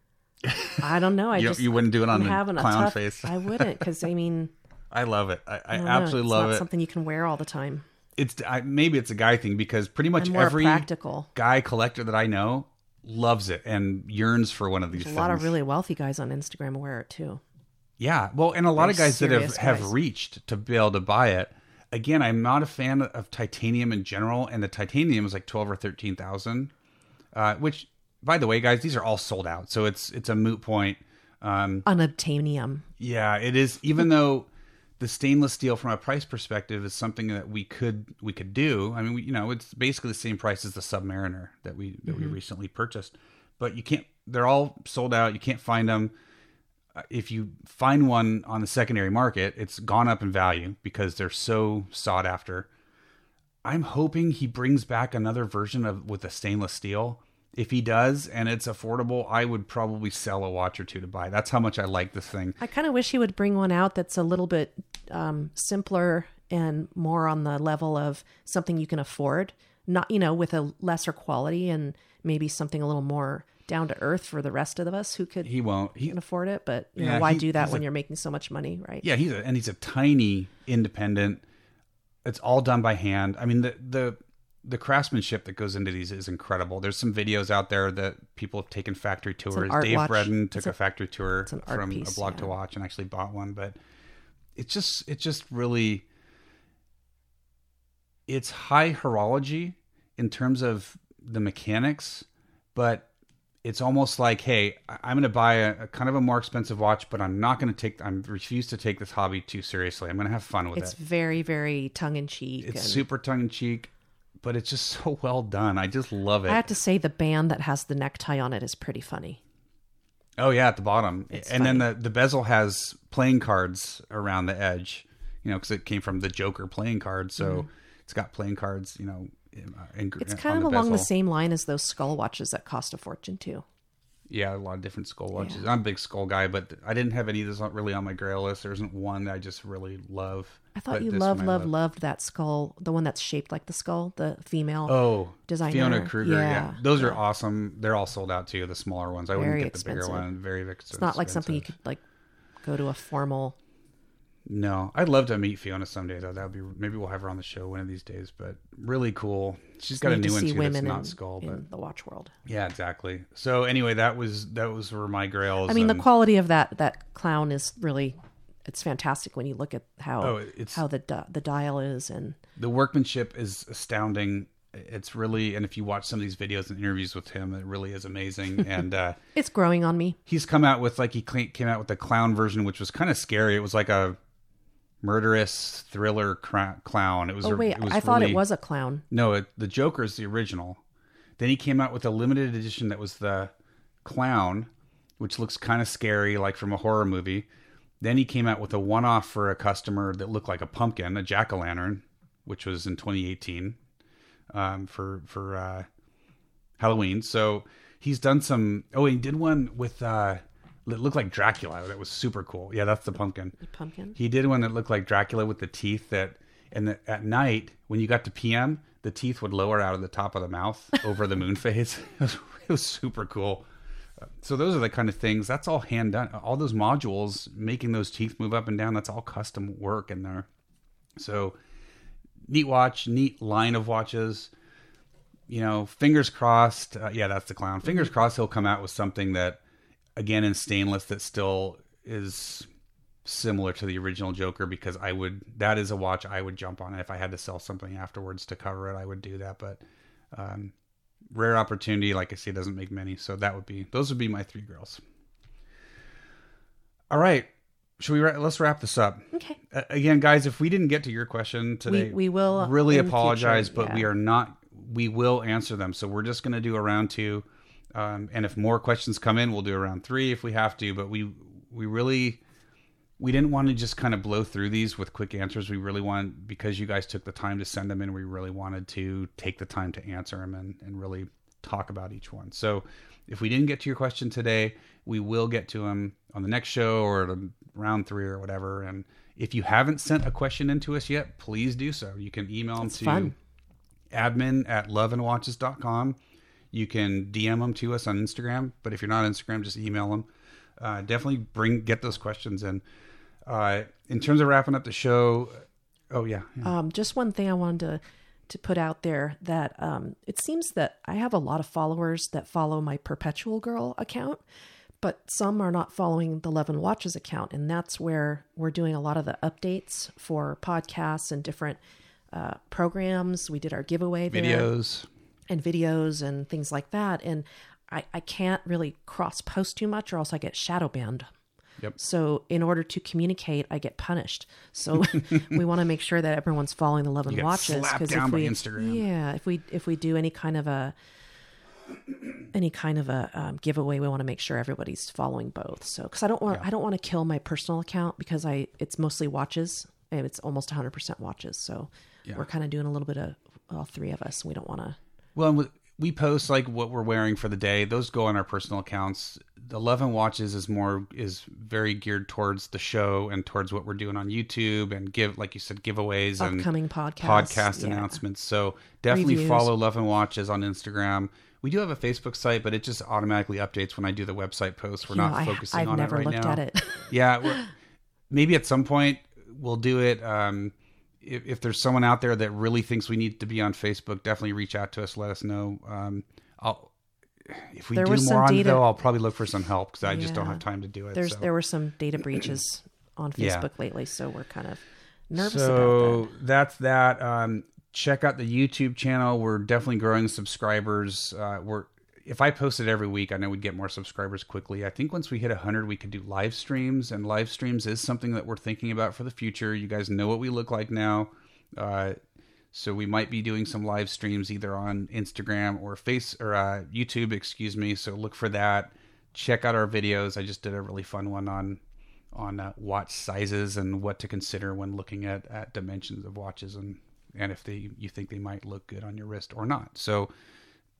*laughs* I don't know. I You- just you wouldn't do it on having a clown tough- face. I *laughs* wouldn't because I mean, I love it. I, I, I don't know, absolutely love not it. Something you can wear all the time. It's I, maybe it's a guy thing because pretty much every practical. guy collector that I know loves it and yearns for one of these things. A lot of really wealthy guys on Instagram wear it too. Yeah, well, and a lot of guys that have, serious have reached to be able to buy it. Again, I'm not a fan of titanium in general, and the titanium is like twelve or thirteen thousand. Uh, which, by the way, guys, these are all sold out, so it's it's a moot point. Um, Unobtainium. yeah, it is. Even though the stainless steel, from a price perspective, is something that we could we could do. I mean, we, you know, it's basically the same price as the Submariner that we that we recently purchased, but you can't. They're all sold out. You can't find them. Uh, If you find one on the secondary market, it's gone up in value because they're so sought after. I'm hoping he brings back another version of with a stainless steel. If he does and it's affordable, I would probably sell a watch or two to buy. That's how much I like this thing. I kind of wish he would bring one out that's a little bit um, simpler and more on the level of something you can afford. Not, you know, with a lesser quality and maybe something a little more down to earth for the rest of us who could He won't. He can afford it. But you Yeah, know, why he- do that when a- you're making so much money, right? yeah, he's a, and he's a tiny independent. It's all done by hand. I mean the the the craftsmanship that goes into these is incredible. There's some videos out there that people have taken factory tours. Dave watch. Took a, a- factory tour from piece, a blog to watch and actually bought one. But it's just it's just really it's high horology in terms of the mechanics, but it's almost like, hey, I'm going to buy a, a kind of a more expensive watch, but I'm not going to take, I'm refuse to take this hobby too seriously. I'm going to have fun with It's it. It's very, very tongue in cheek. It's and super tongue in cheek, but it's just *laughs* so well done. I just love it. I have to say, the band that has the necktie on it is pretty funny. Oh yeah, at the bottom, It's and then the the bezel has playing cards around the edge. You know, because it came from the Joker playing card, so mm-hmm. it's got playing cards. You know, uh. It's kind of the along the same line as those skull watches that cost a fortune too. Yeah, a lot of different skull watches. I'm a big skull guy, but I didn't have any. There's not really on my grail list. There isn't one that I just really love. I thought But you this love, love, loved that skull, the one that's shaped like the skull, the female. Oh, designer. Fiona Kruger. Yeah, Yeah, those are awesome. They're all sold out too. The smaller ones. I wouldn't Very get the bigger one. Very expensive. it's not like something you could like go to a formal. No, I'd love to meet Fiona someday though. That would be maybe we'll have her on the show one of these days. But really cool. She's got a need to new one too. That's not in, skull, but in the watch world. yeah, exactly. So anyway, that was that was were my grails. I mean, the quality of that that clown is really it's fantastic when you look at how Oh, it's- how the the dial is and the workmanship is astounding. It's really, and if you watch some of these videos and interviews with him, it really is amazing. *laughs* and uh, it's growing on me. he's come out with like he came out with the clown version, which was kind of scary. It was like a murderous thriller cra- clown. It was. Oh a- wait, it was I thought really- it was a clown. No, it, the Joker is the original. Then he came out with a limited edition that was the clown, which looks kind of scary, like from a horror movie. Then he came out with a one-off for a customer that looked like a pumpkin, a jack o' lantern, which was in 2018 um, for for uh, Halloween. So he's done some. Oh, he did one with. uh it looked like Dracula. That was super cool. Yeah, that's the pumpkin. The pumpkin. He did one that looked like Dracula with the teeth that, and the, at night when you got to PM, the teeth would lower out of the top of the mouth *laughs* over the moon phase. *laughs* It was, it was super cool. So those are the kind of things. That's all hand done. All those modules, making those teeth move up and down. That's all custom work in there. So neat watch, neat line of watches. You know, fingers crossed. Uh, yeah, that's the clown. Fingers crossed he'll come out with something that, again, in stainless that still is similar to the original Joker because I would that is a watch I would jump on. If I had to sell something afterwards to cover it I would do that. But um, rare opportunity like I say doesn't make many. So that would be those would be my three girls. All right. Should we ra- let's wrap this up. Okay. uh, again guys if we didn't get to your question today we will really apologize future, but we are not we will answer them. So we're just going to do a round two um, and if more questions come in we'll do a round three if we have to but we we really we didn't want to just kind of blow through these with quick answers. We really want because you guys took the time to send them in we really wanted to take the time to answer them and, and really talk about each one. So if we didn't get to your question today we will get to them on the next show or round three or whatever. And if you haven't sent a question into us yet please do so. You can email them to fun. admin at loveandwatches.com you can dm them to us on instagram but if you're not on instagram just email them uh, definitely bring get those questions in uh, in terms of wrapping up the show oh yeah, yeah. Um, just one thing I wanted to to put out there that um, it seems that I have a lot of followers that follow my Perpetual Girl account, but some are not following the Love 'N Watches account, and that's where we're doing a lot of the updates for podcasts and different uh, programs. We did our giveaway there videos and videos and things like that, and I, I can't really cross post too much, or else I get shadow banned. Yep. So in order to communicate, I get punished. So *laughs* we want to make sure that everyone's following the Love 'N Watches down if we Instagram. yeah, if we if we do any kind of a any kind of a um, giveaway, we want to make sure everybody's following both. So because I don't want I don't want to kill my personal account because I it's mostly watches and it's almost 100 percent watches. So we're kind of doing a little bit of all three of us. We don't want to. Well and with- we post like what we're wearing for the day. Those go on our personal accounts. The Love 'N Watches is more is very geared towards the show and towards what we're doing on youtube and give like you said giveaways and Upcoming podcasts, podcast yeah. announcements. So definitely Reviews. follow Love 'N Watches on instagram. We do have a facebook site but it just automatically updates when i do the website posts we're You know, not I, focusing I've on never it right looked at it. *laughs* yeah maybe at some point we'll do it. Um if, if there's someone out there that really thinks we need to be on facebook definitely reach out to us let us know. Um i'll if we There do more on though i'll probably look for some help because i just don't have time to do it There's so. there were some data breaches on Yeah. Facebook lately, so we're kind of nervous so about that's that. Um check out the youtube channel. We're definitely growing subscribers. Uh we're if i posted every week i know we'd get more subscribers quickly. I think once we hit 100 we could do live streams and live streams is something that we're thinking about for the future. You guys know what we look like now. Uh so we might be doing some live streams either on instagram or face or uh, youtube excuse me. So look for that. Check out our videos. I just did a really fun one on on uh, watch sizes and what to consider when looking at, at dimensions of watches and and if they you think they might look good on your wrist or not. So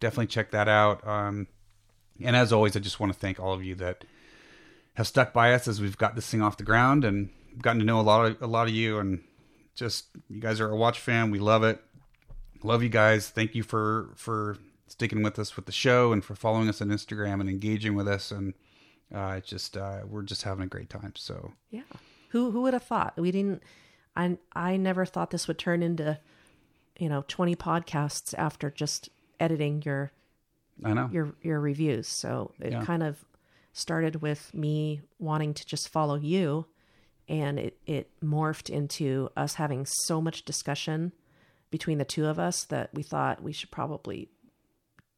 definitely check that out. Um, and as always, I just want to thank all of you that have stuck by us as we've got this thing off the ground and gotten to know a lot of a lot of you and just you guys are a watch fan. We love it. Love you guys. Thank you for for sticking with us with the show and for following us on Instagram and engaging with us and uh, it's just uh, we're just having a great time. So. Yeah. Who who would have thought? We didn't I I never thought this would turn into you know 20 podcasts after just editing your I know. your your reviews. So it Yeah. kind of started with me wanting to just follow you and it it morphed into us having so much discussion between the two of us that we thought we should probably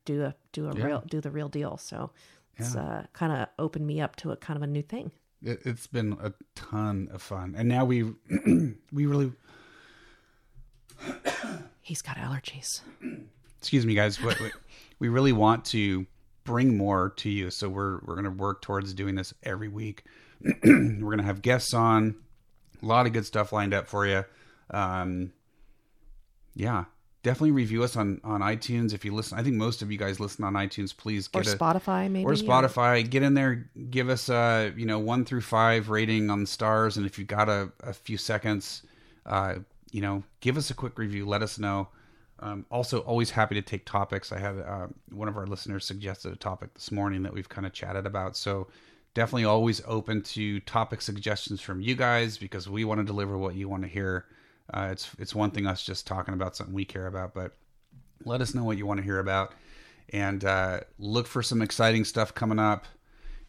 do a do a Yeah. real do the real deal. So it's uh, kind of opened me up to a kind of a new thing. It, it's been a ton of fun, and now we *clears throat* we really He's got allergies. Excuse me, guys. What- we really want to bring more to you, so we're we're going to work towards doing this every week. *clears throat* we're going to have guests on, a lot of good stuff lined up for you. Um, yeah, definitely review us on on iTunes if you listen. I think most of you guys listen on iTunes. Please Or get a, Spotify, maybe. or Spotify. Get in there, give us a you know one through five rating on stars, and if you got a, a few seconds, uh, you know, give us a quick review. Let us know. Um, also, always happy to take topics. I had uh, one of our listeners suggested a topic this morning that we've kind of chatted about. So definitely always open to topic suggestions from you guys because we want to deliver what you want to hear. Uh, it's it's one thing us just talking about something we care about, but let us know what you want to hear about and uh, look for some exciting stuff coming up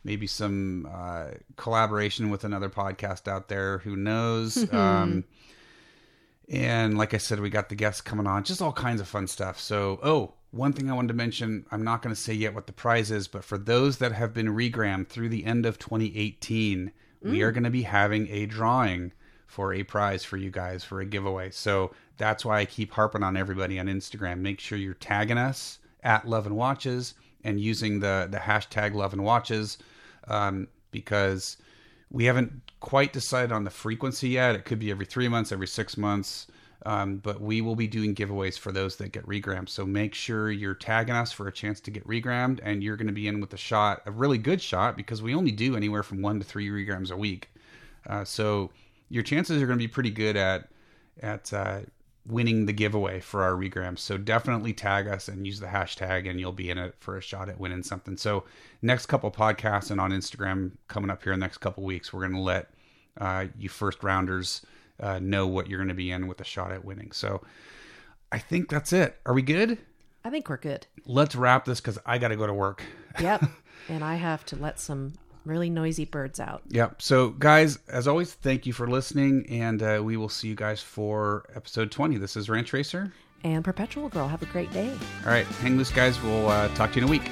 maybe some uh, collaboration with another podcast out there who knows um, and like i said we got the guests coming on just all kinds of fun stuff so oh one thing i wanted to mention i'm not going to say yet what the prize is but for those that have been regrammed through the end of 2018 we are going to be having a drawing for a prize for you guys for a giveaway. So that's why I keep harping on everybody on Instagram. Make sure you're tagging us at Love 'N Watches and using the the hashtag Love 'N Watches um, because we haven't quite decided on the frequency yet. It could be every three months, every six months. Um, but we will be doing giveaways for those that get regrammed. So make sure you're tagging us for a chance to get regrammed, and you're going to be in with a shot, a really good shot, because we only do anywhere from one to three regrams a week. Uh, so your chances are going to be pretty good at at uh, winning the giveaway for our regrams. So definitely tag us and use the hashtag, and you'll be in it for a shot at winning something. So next couple podcasts and on Instagram coming up here in the next couple weeks, we're going to let uh, you first rounders uh, know what you're going to be in with a shot at winning. So I think that's it. Are we good? I think we're good. Let's wrap this because I got to go to work. Yep. *laughs* and I have to let some really noisy birds out. Yep. So, guys, as always, thank you for listening, and uh, we will see you guys for episode 20. This is Ranch Racer. And Perpetual Girl, have a great day. All right, hang loose, guys. We'll uh, talk to you in a week.